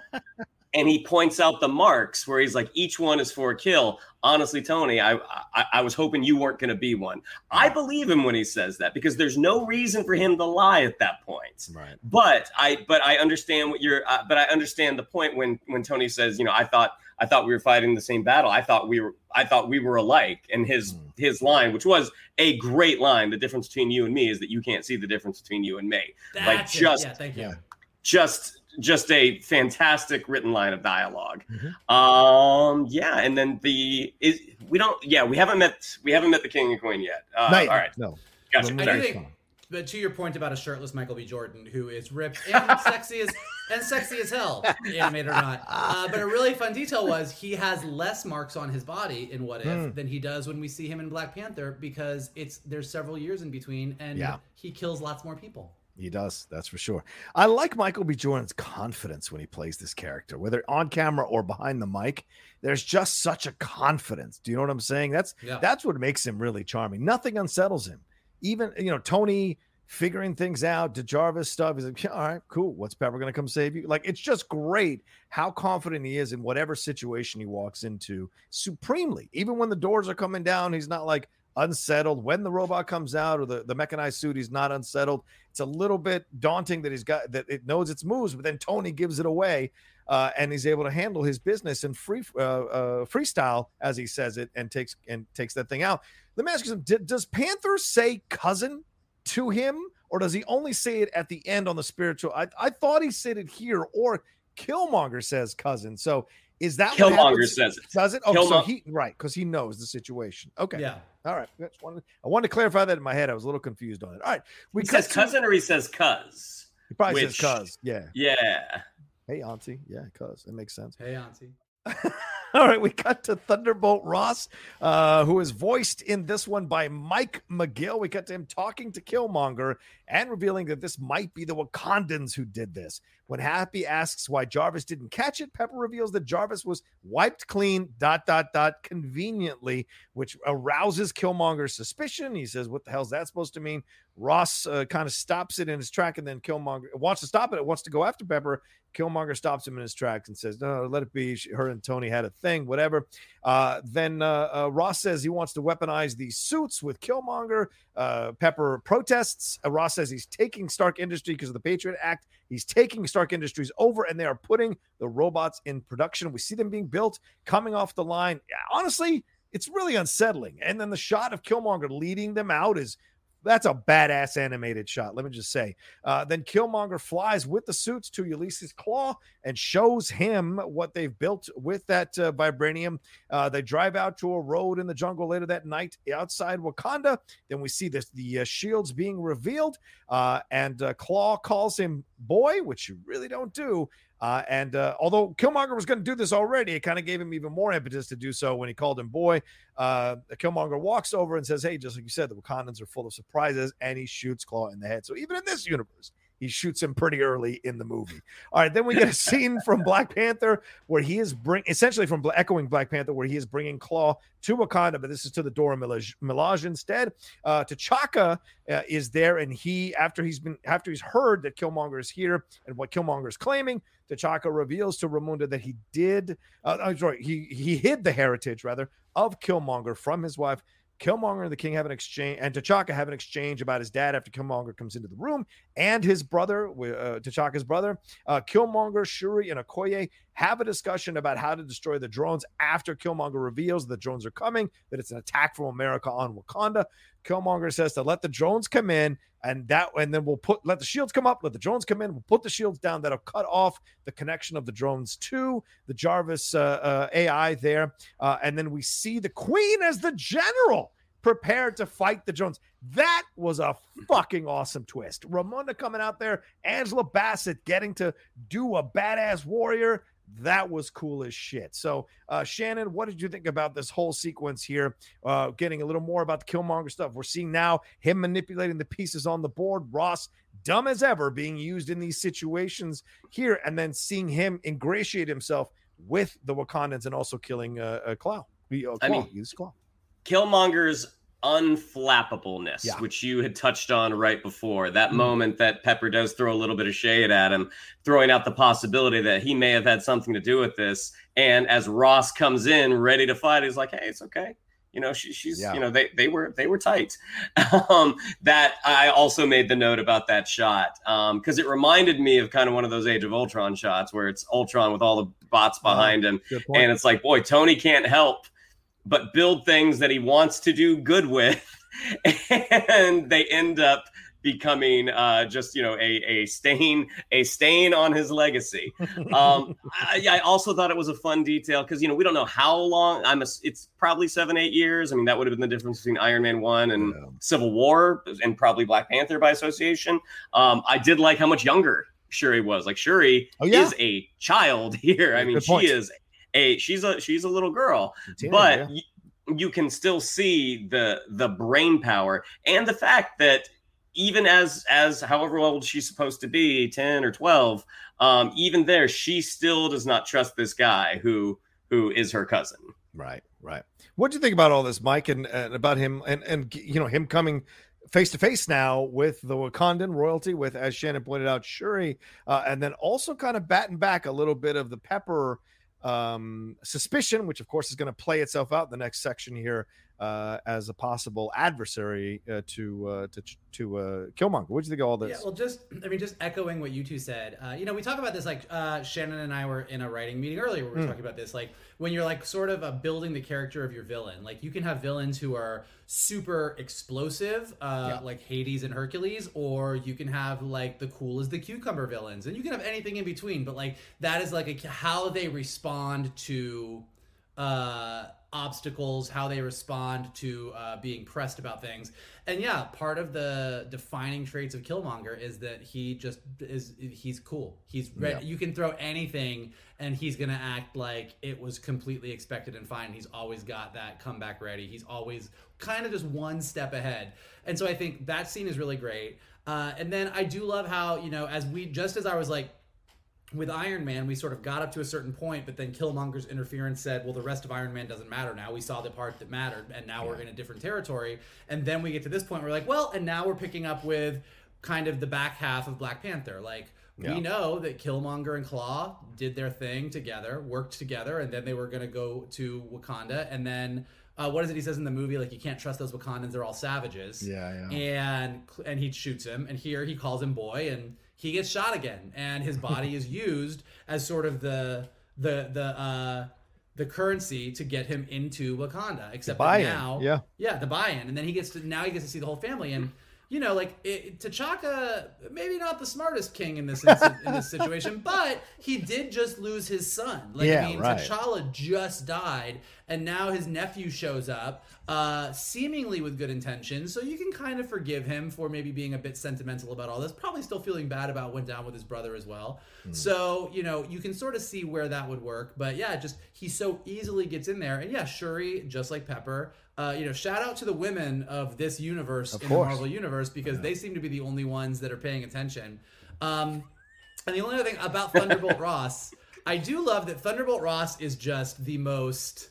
and he points out the marks where he's like, each one is for a kill. Honestly, Tony, I I, I was hoping you weren't going to be one. I believe him when he says that because there's no reason for him to lie at that point. right. But I but I understand what you're. Uh, but I understand the point when when Tony says, you know, I thought I thought we were fighting the same battle. I thought we were I thought we were alike. And his Mm. his line, which was a great line, the difference between you and me is that you can't see the difference between you and me. Like, That's it. just- yeah, thank you. Just just a fantastic written line of dialog Mhm. Um, yeah, and then the is we don't. Yeah, we haven't met we haven't met the king and queen yet. Uh, Night. all right, No. gotcha. No, I Sorry. do think, but to your point about a shirtless Michael B. Jordan who is ripped and sexy as and sexy as hell, animated or not. Uh, but a really fun detail was he has less marks on his body in What If Hmm. than he does when we see him in Black Panther because it's there's several years in between and Yeah. he kills lots more people. He does, that's for sure. I like Michael B. Jordan's confidence when he plays this character, whether on camera or behind the mic. There's just such a confidence. Do you know what I'm saying? That's Yeah. that's what makes him really charming. Nothing unsettles him. Even you know Tony figuring things out, the Jarvis stuff. He's like, "Yeah, all right, cool. What's Pepper gonna come save you? Like it's just great how confident he is in whatever situation he walks into supremely. Even when the doors are coming down, he's not like unsettled. When the robot comes out or the, the mechanized suit, he's not unsettled. It's a little bit daunting that he's got that it knows its moves, but then Tony gives it away. Uh, and he's able to handle his business and free uh, uh, freestyle as he says it and takes and takes that thing out. Let me ask you something: D- Does Panther say cousin to him, or does he only say it at the end on the spiritual? I, I thought he said it here, or Killmonger says cousin. So is that what Killmonger happens? says it. Does it? Oh, so he right because he knows the situation. Okay, Yeah. all right. That's one. I wanted to clarify that in my head. I was a little confused on it. All right, we He cut says to- cousin or he says cuz. He probably which- says cuz. Yeah. Yeah. Hey, auntie. Yeah, cuz. It makes sense. Hey, Auntie. All right, we cut to Thunderbolt Ross, uh, who is voiced in this one by Mike McGill. We cut to him talking to Killmonger and revealing that this might be the Wakandans who did this. When Happy asks why Jarvis didn't catch it, Pepper reveals that Jarvis was wiped clean, dot, dot, dot, conveniently, which arouses Killmonger's suspicion. He says, What the hell's that supposed to mean? Ross uh, kind of stops it in his track, and then Killmonger wants to stop it. It wants to go after Pepper. Killmonger stops him in his tracks and says, "No, let it be." She, her and Tony had a thing, whatever. Uh, then uh, uh, Ross says he wants to weaponize these suits with Killmonger. Uh, Pepper protests. Uh, Ross says he's taking Stark Industry because of the Patriot Act. He's taking Stark Industries over, and they are putting the robots in production. We see them being built, coming off the line. Honestly, it's really unsettling. And then the shot of Killmonger leading them out is That's a badass animated shot. Let me just say. Uh, then Killmonger flies with the suits to Ulysses Klaue and shows him what they've built with that uh, vibranium. Uh, they drive out to a road in the jungle later that night outside Wakanda. Then we see this the uh, shields being revealed, uh, and uh, Klaue calls him boy, which you really don't do. Uh, and uh, although Killmonger was going to do this already, it kind of gave him even more impetus to do so when he called him boy. Uh, Killmonger walks over and says, Hey, just like you said, the Wakandans are full of surprises, and he shoots Klaue in the head. So even in this universe, he shoots him pretty early in the movie. All right, then we get a scene from Black Panther where he is bring essentially from echoing Black Panther where he is bringing Klaue to Wakanda, but this is to the Dora Milaje, instead. Uh, T'Chaka uh, is there, and he after he's been after he's heard that Killmonger is here and what Killmonger is claiming, T'Chaka reveals to Ramonda that he did. Uh, I'm sorry, he he hid the heritage rather of Killmonger from his wife Killmonger and the King have an exchange, and T'Chaka have an exchange about his dad after Killmonger comes into the room, and his brother, uh, T'Chaka's brother, uh, Killmonger, Shuri, and Okoye have a discussion about how to destroy the drones after Killmonger reveals the drones are coming, that it's an attack from America on Wakanda. Killmonger says to let the drones come in, and that, and then we'll put let the shields come up, let the drones come in, we'll put the shields down. That'll cut off the connection of the drones to the Jarvis uh, uh, AI there, uh, and then we see the Queen as the general prepared to fight the Jones. That was a fucking awesome twist. Ramonda coming out there, Angela Bassett getting to do a badass warrior. That was cool as shit. So, uh, Shannon, what did you think about this whole sequence here? Uh, getting a little more about the Killmonger stuff. We're seeing now him manipulating the pieces on the board. Ross, dumb as ever, being used in these situations here, and then seeing him ingratiate himself with the Wakandans and also killing uh, uh, Klaue. Uh, I mean, use Klaue. Killmonger's unflappableness, Yeah. which you had touched on right before. That Mhm. moment that Pepper does throw a little bit of shade at him, throwing out the possibility that he may have had something to do with this. And as Ross comes in ready to fight, he's like, "Hey, it's okay." You know, she, she's Yeah. you know they they were they were tight. um, that I also made the note about that shot because it reminded me of kind of one of those Age of Ultron shots where it's Ultron with all the bots Uh-huh. behind him, and it's like, boy, Tony can't help but build things that he wants to do good with, and they end up becoming uh, just you know a a stain a stain on his legacy. Um, I, I also thought it was a fun detail because you know we don't know how long. I'm a, it's probably seven eight years. I mean that would have been the difference between Iron Man one and Yeah. Civil War and probably Black Panther by association. Um, I did like how much younger Shuri was. Like Shuri Oh, yeah. is a child here. I mean Good she point. is a she's a she's a little girl Teenager, but yeah. y- you can still see the the brain power and the fact that even as as however old she's supposed to be 10 or 12 um even there she still does not trust this guy who who is her cousin Right, right. What do you think about all this, Mike, and, and about him and and you know him coming face to face now with the Wakandan royalty, with as Shannon pointed out, Shuri, uh, and then also kind of batting back a little bit of the Pepper um, suspicion, which of course is going to play itself out in the next section here uh, as a possible adversary uh, to uh, to to uh, Killmonger. What do you think of all this? Yeah, well, just I mean, just echoing what you two said. Uh, you know, we talk about this like uh, Shannon and I were in a writing meeting earlier. where We were Mm. talking about this, like when you're like sort of uh, building the character of your villain. Like you can have villains who are super explosive, uh, Yeah. like Hades and Hercules, or you can have like the cool as the cucumber villains, and you can have anything in between. But like that is like a, how they respond to uh obstacles how they respond to uh being pressed about things. And yeah part of the defining traits of killmonger is that he just is he's cool. He's ready. Yeah. you can throw anything and he's gonna act like it was completely expected and fine. He's always got that comeback ready. He's always kind of just one step ahead. And so i think that scene is really great. Uh and then i do love how you know as we just as i was like with Iron Man, we sort of got up to a certain point, but then Killmonger's interference said, well, the rest of Iron Man doesn't matter now. We saw the part that mattered, and now we're in a different territory. And then we get to this point, we're like, well, and now we're picking up with kind of the back half of Black Panther. Like, Yeah. we know that Killmonger and Klaue did their thing together, worked together, and then they were going to go to Wakanda. And then, uh, what is it he says in the movie? Like, you can't trust those Wakandans, they're all savages yeah, yeah. and and he shoots him and here he calls him boy and he gets shot again and his body is used as sort of the the the uh the currency to get him into Wakanda except buy-in, now yeah. yeah the buy-in and then he gets to now he gets to see the whole family and you know, like it, T'Chaka, maybe not the smartest king in this in this situation, but he did just lose his son. Like, Yeah, I mean, right. T'Challa just died, and now his nephew shows up, uh, seemingly with good intentions. So you can kind of forgive him for maybe being a bit sentimental about all this. Probably still feeling bad about what went down with his brother as well. So you know, you can sort of see where that would work. But yeah, just he so easily gets in there, and yeah, Shuri, just like Pepper. Uh, you know, shout out to the women of this universe Of in course. the Marvel universe because they seem to be the only ones that are paying attention. Um, and the only other thing about Thunderbolt Ross, I do love that Thunderbolt Ross is just the most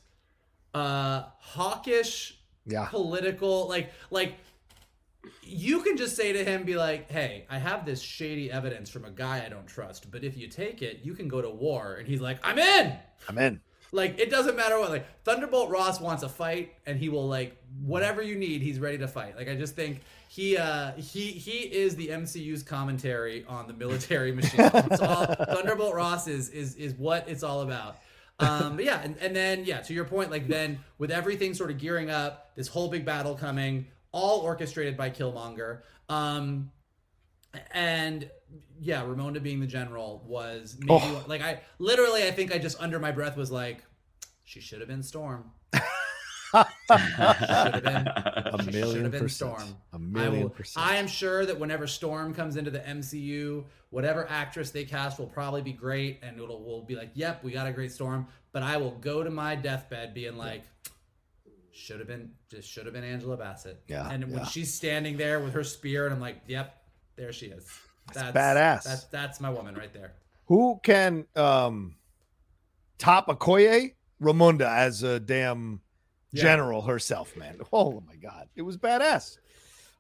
uh, hawkish, Yeah. political, like like you can just say to him, be like, "Hey, I have this shady evidence from a guy I don't trust, but if you take it, you can go to war." And he's like, "I'm in." I'm in. Like it doesn't matter what. Like Thunderbolt Ross wants a fight, and he will like whatever you need. He's ready to fight. Like I just think he uh he he is the MCU's commentary on the military machine. It's all Thunderbolt Ross is is is what it's all about. Um, but yeah, and, and then yeah, to your point, like then with everything sort of gearing up, this whole big battle coming, all orchestrated by Killmonger. Um, and yeah, Ramonda being the general was maybe Oh. like I literally I think I just under my breath was like, she should have been Storm. Should have been A million been percent. Storm. A I million will. percent. I am sure that whenever Storm comes into the MCU, whatever actress they cast will probably be great, and it'll will be like, "Yep, we got a great Storm." But I will go to my deathbed being like, "Should have been, just should have been Angela Bassett." Yeah, And when yeah. she's standing there with her spear, and I'm like, "Yep, there she is." That's, badass. That's that's my woman right there. Who can um top Okoye? Ramonda as a damn Yeah. general herself, man. Oh my god, it was badass.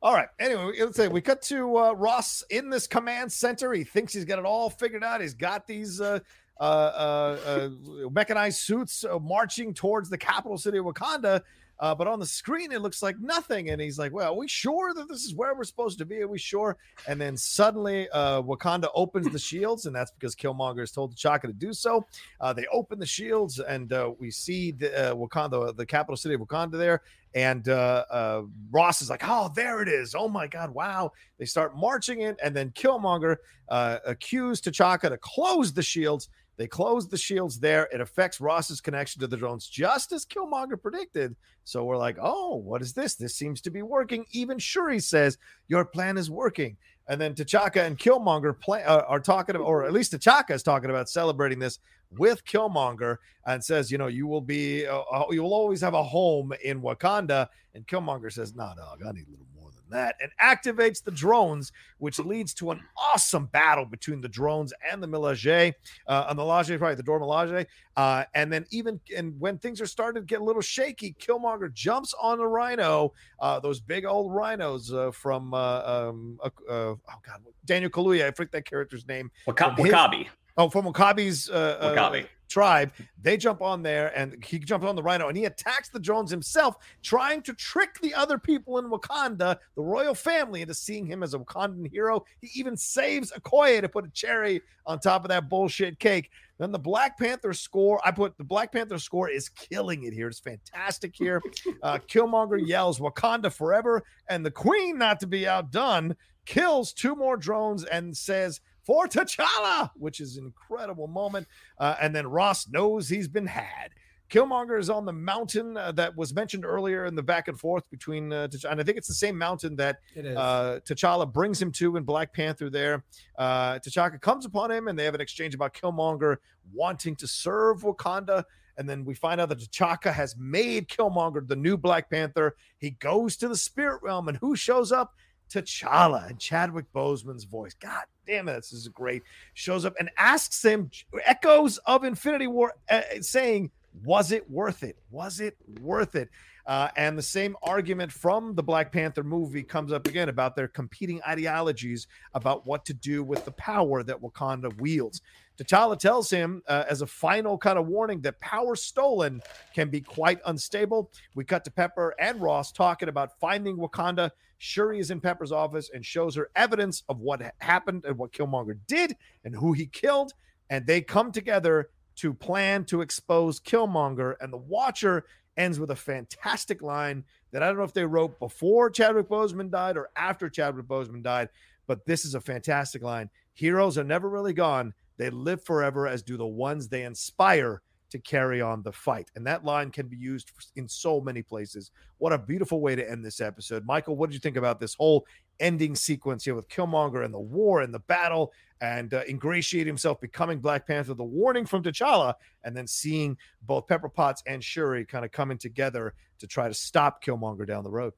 All right. Anyway, let's say we cut to uh, Ross in this command center. He thinks he's got it all figured out. He's got these uh, uh, uh, uh, mechanized suits uh, marching towards the capital city of Wakanda. Uh, but on the screen, it looks like nothing. And he's like, Well, are we sure that this is where we're supposed to be? Are we sure? And then suddenly, uh, Wakanda opens the shields, and that's because Killmonger has told T'Chaka to do so. Uh, they open the shields, and uh, we see the uh, Wakanda, the capital city of Wakanda, there. And uh, Ross is like, "Oh, there it is! Oh my God, wow!" They start marching in, and then Killmonger accused T'Chaka to close the shields. They close the shields there. It affects Ross's connection to the drones, just as Killmonger predicted. So we're like, "Oh, what is this? This seems to be working." Even Shuri says, "Your plan is working." And then T'Chaka and Killmonger play, uh, are talking, or at least T'Chaka is talking about celebrating this with Killmonger and says, you know, you will be, uh, uh, you will always have a home in Wakanda. And Killmonger says, no, dog, I need a little that, and activates the drones, which leads to an awesome battle between the drones and the Milaje, uh, and the Milaje, right, the Dor Milaje. Uh, and then even and when things are starting to get a little shaky, Killmonger jumps on the rhino, uh, those big old rhinos uh, from uh, um, uh, uh, oh god, Daniel Kaluuya, I forget that character's name. Waka- His- Wakabi. Oh, from Wakabi's uh, uh, tribe. They jump on there and he jumps on the rhino and he attacks the drones himself, trying to trick the other people in Wakanda, the royal family, into seeing him as a Wakandan hero. He even saves Okoye to put a cherry on top of that bullshit cake. Then the Black Panther score, I put the Black Panther score is killing it here. It's fantastic here. Uh, Killmonger yells Wakanda forever, and the Queen, not to be outdone, kills two more drones and says, for T'Challa, which is an incredible moment. Uh, and then Ross knows he's been had. Killmonger is on the mountain uh, that was mentioned earlier in the back and forth between uh, and I think it's the same mountain that uh, T'Challa brings him to in Black Panther. There, uh, T'Chaka comes upon him, and they have an exchange about Killmonger wanting to serve Wakanda. And then we find out that T'Chaka has made Killmonger the new Black Panther. He goes to the spirit realm, and who shows up? T'Challa and Chadwick Boseman's voice. God damn it, this is great. Shows up and asks him echoes of Infinity War, uh, saying, "Was it worth it? Was it worth it?" Uh, and the same argument from the Black Panther movie comes up again about their competing ideologies about what to do with the power that Wakanda wields. T'Challa tells him uh, as a final kind of warning that power stolen can be quite unstable. We cut to Pepper and Ross talking about finding Wakanda. Shuri is in Pepper's office and shows her evidence of what happened and what Killmonger did and who he killed. And they come together to plan to expose Killmonger. And the Watcher ends with a fantastic line that I don't know if they wrote before Chadwick Boseman died or after Chadwick Boseman died, but this is a fantastic line. Heroes are never really gone. They live forever, as do the ones they inspire to carry on the fight. And that line can be used in so many places. What a beautiful way to end this episode. Michael, what did you think about this whole ending sequence here with Killmonger and the war and the battle and uh, ingratiate himself becoming Black Panther, the warning from T'Challa, and then seeing both Pepper Potts and Shuri kind of coming together to try to stop Killmonger down the road?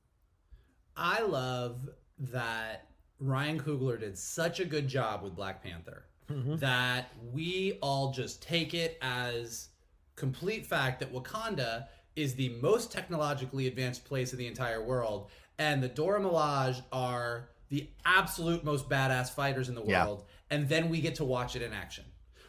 I love that Ryan Coogler did such a good job with Black Panther mm-hmm. that we all just take it as complete fact that Wakanda is the most technologically advanced place in the entire world, and the Dora Milaje are the absolute most badass fighters in the world, yeah. and then we get to watch it in action.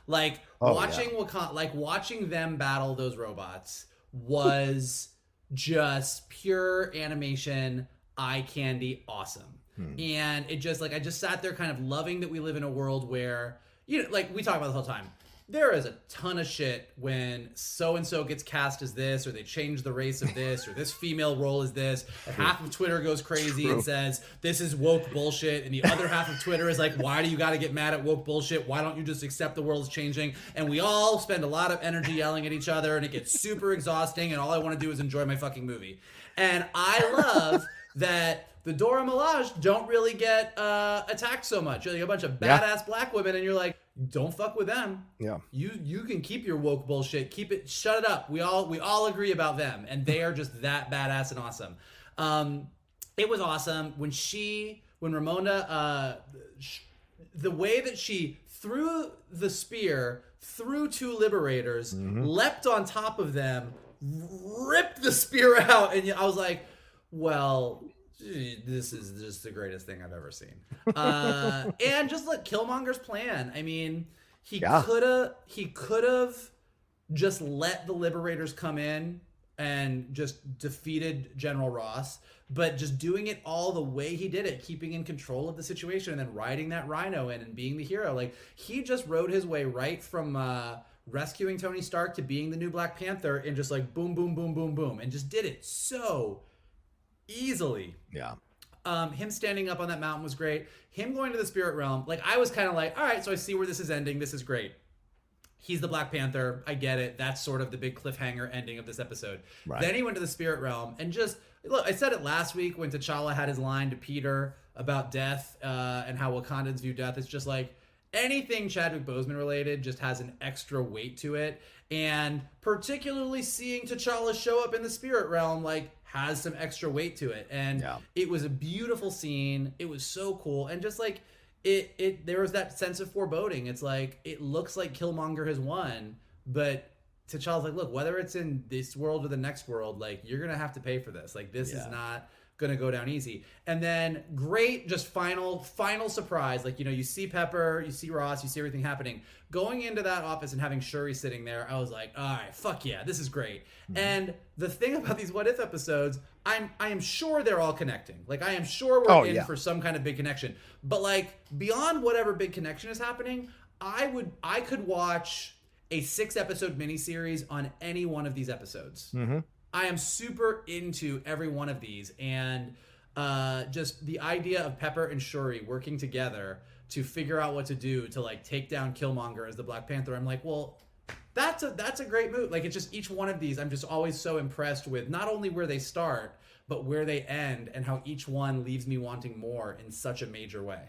Like oh, watching yeah. Wakanda, like watching them battle those robots was just pure animation, eye candy, awesome. Hmm. And it just like I just sat there kind of loving that we live in a world where you know, like we talk about the whole time there is a ton of shit when so and so gets cast as this, or they change the race of this, or this female role is this. Half of Twitter goes crazy True. and says this is woke bullshit, and the other half of Twitter is like, why do you got to get mad at woke bullshit? Why don't you just accept the world's changing? And we all spend a lot of energy yelling at each other, and it gets super exhausting. And all I want to do is enjoy my fucking movie. And I love that the Dora Milaje don't really get uh, attacked so much. You're like a bunch of badass yeah. black women, and you're like, don't fuck with them. Yeah. You you can keep your woke bullshit. Keep it. Shut it up. We all we all agree about them, and they are just that badass and awesome. Um, it was awesome when she when Ramonda uh, sh- the way that she threw the spear through two liberators, mm-hmm. leapt on top of them, ripped the spear out, and I was like, well this is just the greatest thing I've ever seen. Uh, and just like Killmonger's plan. I mean, he yeah. could have he could have just let the liberators come in and just defeated General Ross, but just doing it all the way he did it, keeping in control of the situation and then riding that rhino in and being the hero. Like he just rode his way right from uh, rescuing Tony Stark to being the new Black Panther and just like boom, boom, boom, boom, boom, and just did it so easily. Yeah. Um, him standing up on that mountain was great. Him going to the spirit realm, like I was kind of like, all right, so I see where this is ending. This is great. He's the Black Panther. I get it. That's sort of the big cliffhanger ending of this episode. Right. Then he went to the spirit realm and just look. I said it last week when T'Challa had his line to Peter about death uh, and how Wakandans view death. It's just like anything Chadwick Boseman related just has an extra weight to it. And particularly seeing T'Challa show up in the spirit realm, like has some extra weight to it. And yeah. it was a beautiful scene. It was so cool. And just like it it there was that sense of foreboding. It's like it looks like Killmonger has won, but T'Challa's like, look, whether it's in this world or the next world, like you're gonna have to pay for this. Like this yeah. is not gonna go down easy. And then great, just final, final surprise. Like, you know, you see Pepper, you see Ross, you see everything happening. Going into that office and having Shuri sitting there, I was like, all right, fuck yeah, this is great. Mm-hmm. And the thing about these what if episodes, I'm I am sure they're all connecting. Like I am sure we're oh, in yeah. for some kind of big connection. But like beyond whatever big connection is happening, I would I could watch a six episode miniseries on any one of these episodes. Mm-hmm. I am super into every one of these, and uh, just the idea of Pepper and Shuri working together to figure out what to do to like take down Killmonger as the Black Panther. I'm like, well, that's a that's a great move. Like it's just each one of these, I'm just always so impressed with not only where they start, but where they end, and how each one leaves me wanting more in such a major way.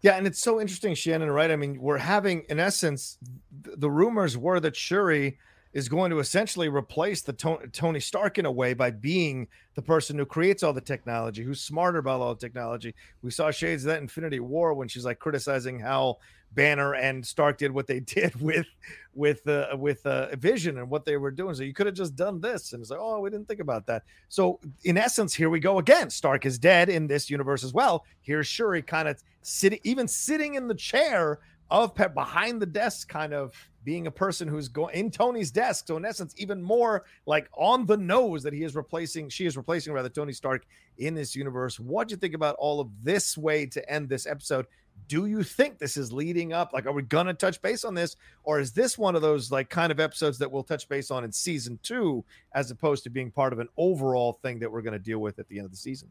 Yeah, and it's so interesting, Shannon. Right? I mean, we're having, in essence, the rumors were that Shuri is going to essentially replace the Tony Stark in a way by being the person who creates all the technology, who's smarter about all the technology. We saw shades of that Infinity War when she's like criticizing how Banner and Stark did what they did with with uh, with uh, Vision and what they were doing. So you could have just done this, and it's like, oh, we didn't think about that. So in essence, here we go again. Stark is dead in this universe as well. Here's Shuri kind of sitting, even sitting in the chair of Pep behind the desk, kind of being a person who's going in Tony's desk. So in essence, even more like on the nose that he is replacing, she is replacing rather Tony Stark in this universe. What do you think about all of this way to end this episode? do you think this is leading up? Like, are we gonna touch base on this, or is this one of those like kind of episodes that we'll touch base on in season two, as opposed to being part of an overall thing that we're gonna deal with at the end of the season?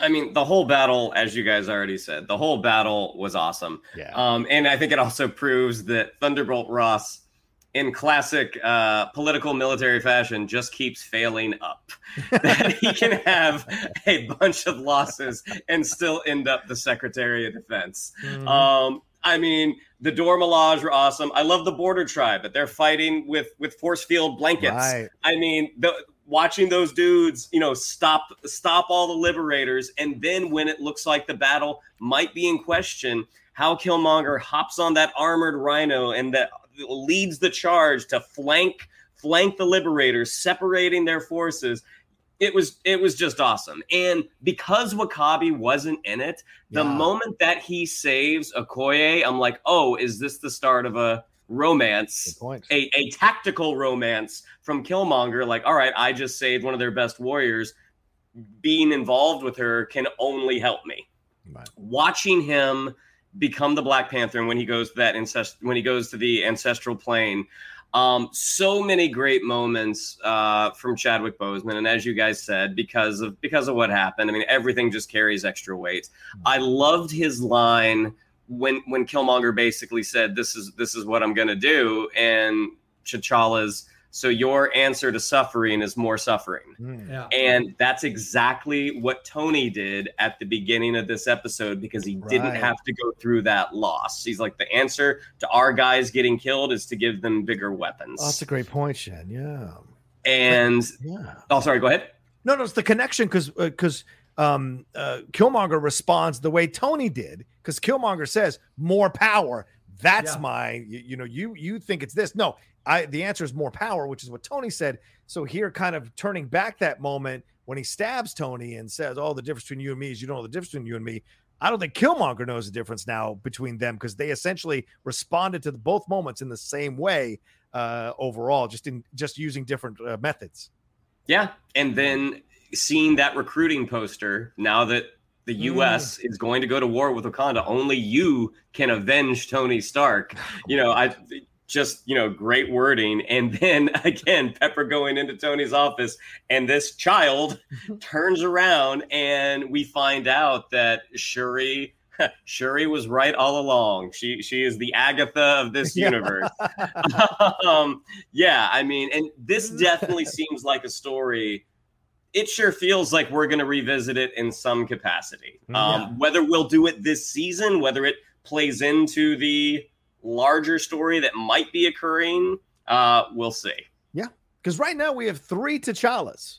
I mean, the whole battle, as you guys already said, the whole battle was awesome. Yeah. Um, and I think it also proves that Thunderbolt Ross, in classic uh, political military fashion, just keeps failing up. that he can have a bunch of losses and still end up the Secretary of Defense. Mhm. Um, I mean, the Dor Milaje were awesome. I love the Border Tribe, but they're fighting with with force field blankets. Right. I mean, the, watching those dudes, you know, stop stop all the liberators, and then when it looks like the battle might be in question, how Killmonger hops on that armored rhino and that leads the charge to flank flank the liberators, separating their forces. It was it was just awesome, and because Wakabi wasn't in it, the Yeah. moment that he saves Okoye, I'm like, oh, is this the start of a romance? A, a tactical romance from Killmonger. Like, all right, I just saved one of their best warriors. Being involved with her can only help me. Right. Watching him become the Black Panther, and when he goes to that ancest- when he goes to the ancestral plane, um, so many great moments uh, from Chadwick Boseman, and as you guys said, because of because of what happened, I mean, everything just carries extra weight. I loved his line when when Killmonger basically said, "This is this is what I'm going to do," and T'Challa's, "So your answer to suffering is more suffering." Mm. Yeah. And that's exactly what Tony did at the beginning of this episode because he didn't have to go through that loss. He's like, the answer to our guys getting killed is to give them bigger weapons. Oh, that's a great point, Shen. Yeah. and Yeah. oh, sorry, go ahead. No, no, it's the connection because because um, uh, Killmonger responds the way Tony did because Killmonger says more power. That's Yeah. my you, you know you you think it's this. No, I the answer is more power, which is what Tony said. So here, kind of turning back that moment when he stabs Tony and says, "Oh, the difference between you and me is you don't know the difference between you and me." I don't think Killmonger knows the difference now between them because they essentially responded to the, both moments in the same way uh, overall, just in just using different uh, methods. Yeah. And then seeing that recruiting poster now that the Mm. US is going to go to war with Wakanda, only you can avenge Tony Stark. You know, I just, you know, great wording. And then again, Pepper going into Tony's office and this child turns around and we find out that Shuri Shuri was right all along. She she is the Agatha of this universe. um, yeah, I mean, and this definitely seems like a story. It sure feels like we're going to revisit it in some capacity. Um, Whether we'll do it this season, whether it plays into the larger story that might be occurring, uh, we'll see. Yeah, because right now we have three T'Challas.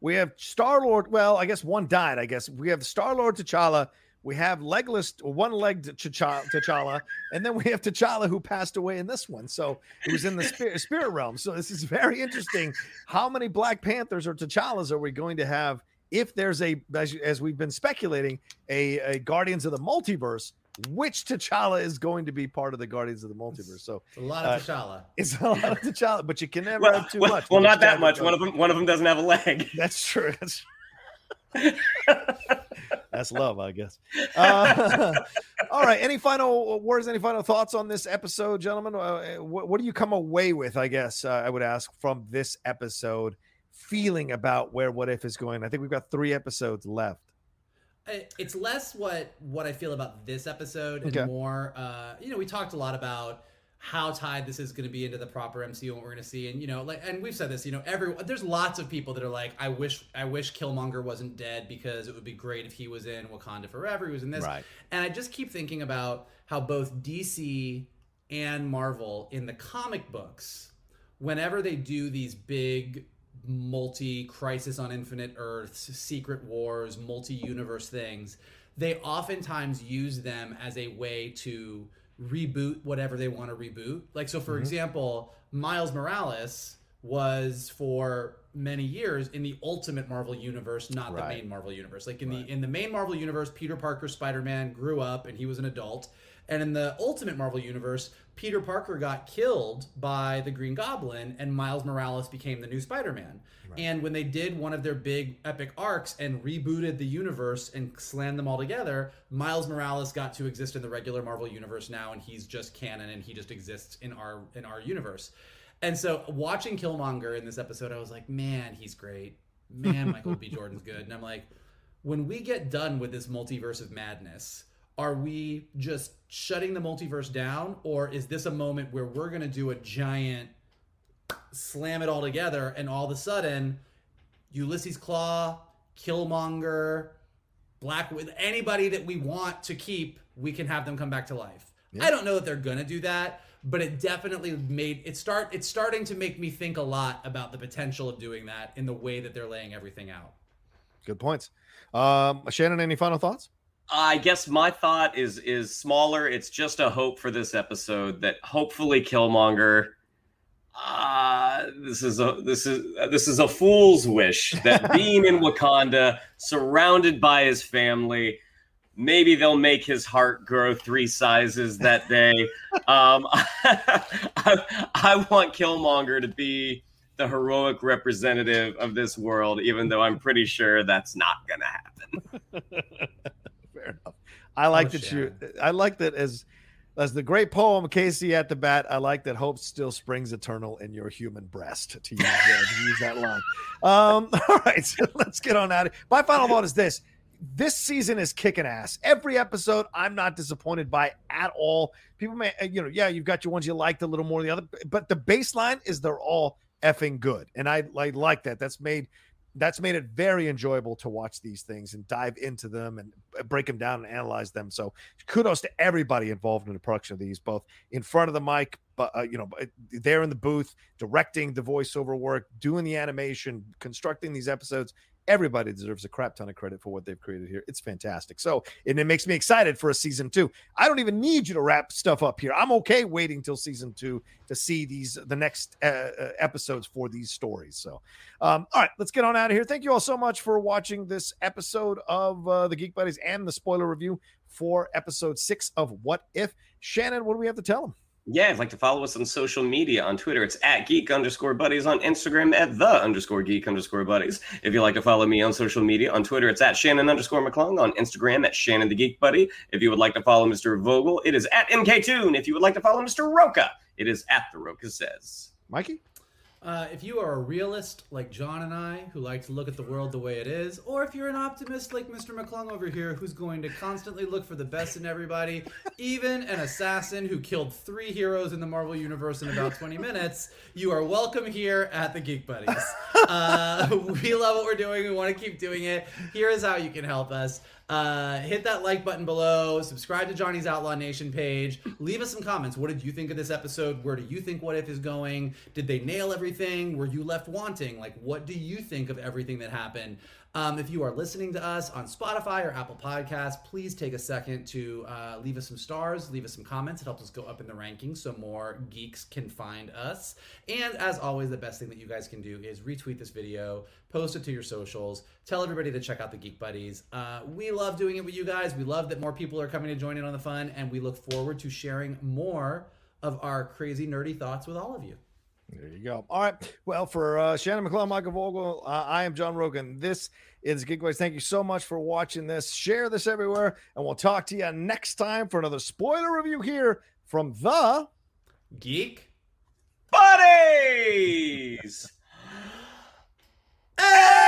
We have Star Lord. Well, I guess one died. I guess we have Star Lord T'Challa. We have legless, one legged T'Challa, T'Challa, and then we have T'Challa who passed away in this one. So it was in the spirit, spirit realm. So this is very interesting. How many Black Panthers or T'Challas are we going to have if there's a, as, as we've been speculating, a, a Guardians of the Multiverse? Which T'Challa is going to be part of the Guardians of the Multiverse? So It's a lot Uh, of T'Challa. it's a lot of T'Challa, but you can never Well, have too well, much. well, not that much. One of them, one of them doesn't have a leg. That's true. That's, that's love, I guess. Uh, all right. Any final words? Any final thoughts on this episode, gentlemen? Uh, what, what do you come away with? I guess uh, I would ask from this episode, feeling about where What If is going. I think we've got three episodes left. It's less what what I feel about this episode and Okay. more uh you know we talked a lot about how tied this is going to be into the proper MCU and what we're going to see and you know like and we've said this you know every there's lots of people that are like I wish I wish Killmonger wasn't dead because it would be great if he was in Wakanda forever he was in this Right. and I just keep thinking about how both DC and Marvel in the comic books whenever they do these big multi crisis on infinite earths secret wars multi-universe things they oftentimes use them as a way to reboot whatever they want to reboot. Like so for mm-hmm. example miles morales was for many years in the ultimate marvel universe not the main marvel universe. Like in the in the main marvel universe peter parker spider-man grew up and he was an adult And in the Ultimate Marvel Universe, Peter Parker got killed by the Green Goblin, and Miles Morales became the new Spider Man. And when they did one of their big epic arcs and rebooted the universe and slammed them all together, Miles Morales got to exist in the regular Marvel universe now, and he's just canon and he just exists in our in our universe. And so watching Killmonger in this episode, I was like, man, he's great. Man, Michael B. Jordan's good. And I'm like, when we get done with this multiverse of madness, are we just shutting the multiverse down, or is this a moment where we're gonna do a giant slam it all together, and all of a sudden, Ulysses Klaue, Killmonger, Black with anybody that we want to keep, we can have them come back to life. I don't know that they're gonna do that, but it definitely made it start. It's starting to make me think a lot about the potential of doing that in the way that they're laying everything out. Good points. Um, Shannon, any final thoughts? I guess my thought is is smaller. It's just a hope for this episode that hopefully Killmonger. Uh, this is a this is this is a fool's wish that being in Wakanda, surrounded by his family, maybe they'll make his heart grow three sizes that day. um, I, I want Killmonger to be the heroic representative of this world, even though I'm pretty sure that's not gonna happen. I like Oh, that you. I like that as as the great poem Casey at the bat. I like that hope still springs eternal in your human breast. To use, uh, to use that line. Um, all right, so let's get on out. of My final thought is this: this season is kicking ass. Every episode, I'm not disappointed by at all. People may, uh, you know, yeah, you've got your ones you liked a little more than the other, but the baseline is they're all effing good, and I, I like that. That's made that's made it very enjoyable to watch these things and dive into them and break them down and analyze them. So kudos to everybody involved in the production of these, both in front of the mic, but uh, you know, there in the booth, directing the voiceover work, doing the animation, constructing these episodes. Everybody deserves a crap ton of credit for what they've created here. It's fantastic. So, and it makes me excited for a season two. I don't even need you to wrap stuff up here. I'm okay waiting till season two to see these the next uh, uh, episodes for these stories. So, um, all right, let's get on out of here. Thank you all so much for watching this episode of uh, the Geek Buddies and the spoiler review for episode six of What If. Shannon, what do we have to tell them? Yeah, if you'd like to follow us on social media on Twitter, it's at geek underscore buddies, on Instagram at the underscore geek underscore buddies. If you'd like to follow me on social media on Twitter, it's at Shannon underscore McClung, on Instagram at Shannon the Geek Buddy. If you would like to follow Mr. Vogel, it is at MK MKToon. If you would like to follow Mr. Rocha, it is at the Rocha Says. Mikey? Uh, if you are a realist like John and I, who like to look at the world the way it is, or if you're an optimist like Mr. McClung over here, who's going to constantly look for the best in everybody, even an assassin who killed three heroes in the Marvel Universe in about 20 minutes, you are welcome here at the Geek Buddies. Uh, we love what we're doing. We want to keep doing it. Here is how you can help us. Uh, hit that like button below. Subscribe to Johnny's Outlaw Nation page. Leave us some comments. What did you think of this episode? Where do you think What If is going? Did they nail everything? Were you left wanting? Like, what do you think of everything that happened? Um, if you are listening to us on Spotify or Apple Podcasts, please take a second to uh, leave us some stars, leave us some comments. It helps us go up in the rankings so more geeks can find us. And as always, the best thing that you guys can do is retweet this video, post it to your socials, tell everybody to check out the Geek Buddies. Uh, we love doing it with you guys. We love that more people are coming to join in on the fun, and we look forward to sharing more of our crazy nerdy thoughts with all of you. There you go. All right. Well, for uh, Shannon McClellan, Michael Vogel, uh, I am John Rocha. This is Geek Boys. Thank you so much for watching this. Share this everywhere, and we'll talk to you next time for another spoiler review here from the Geek? Buddies! Hey!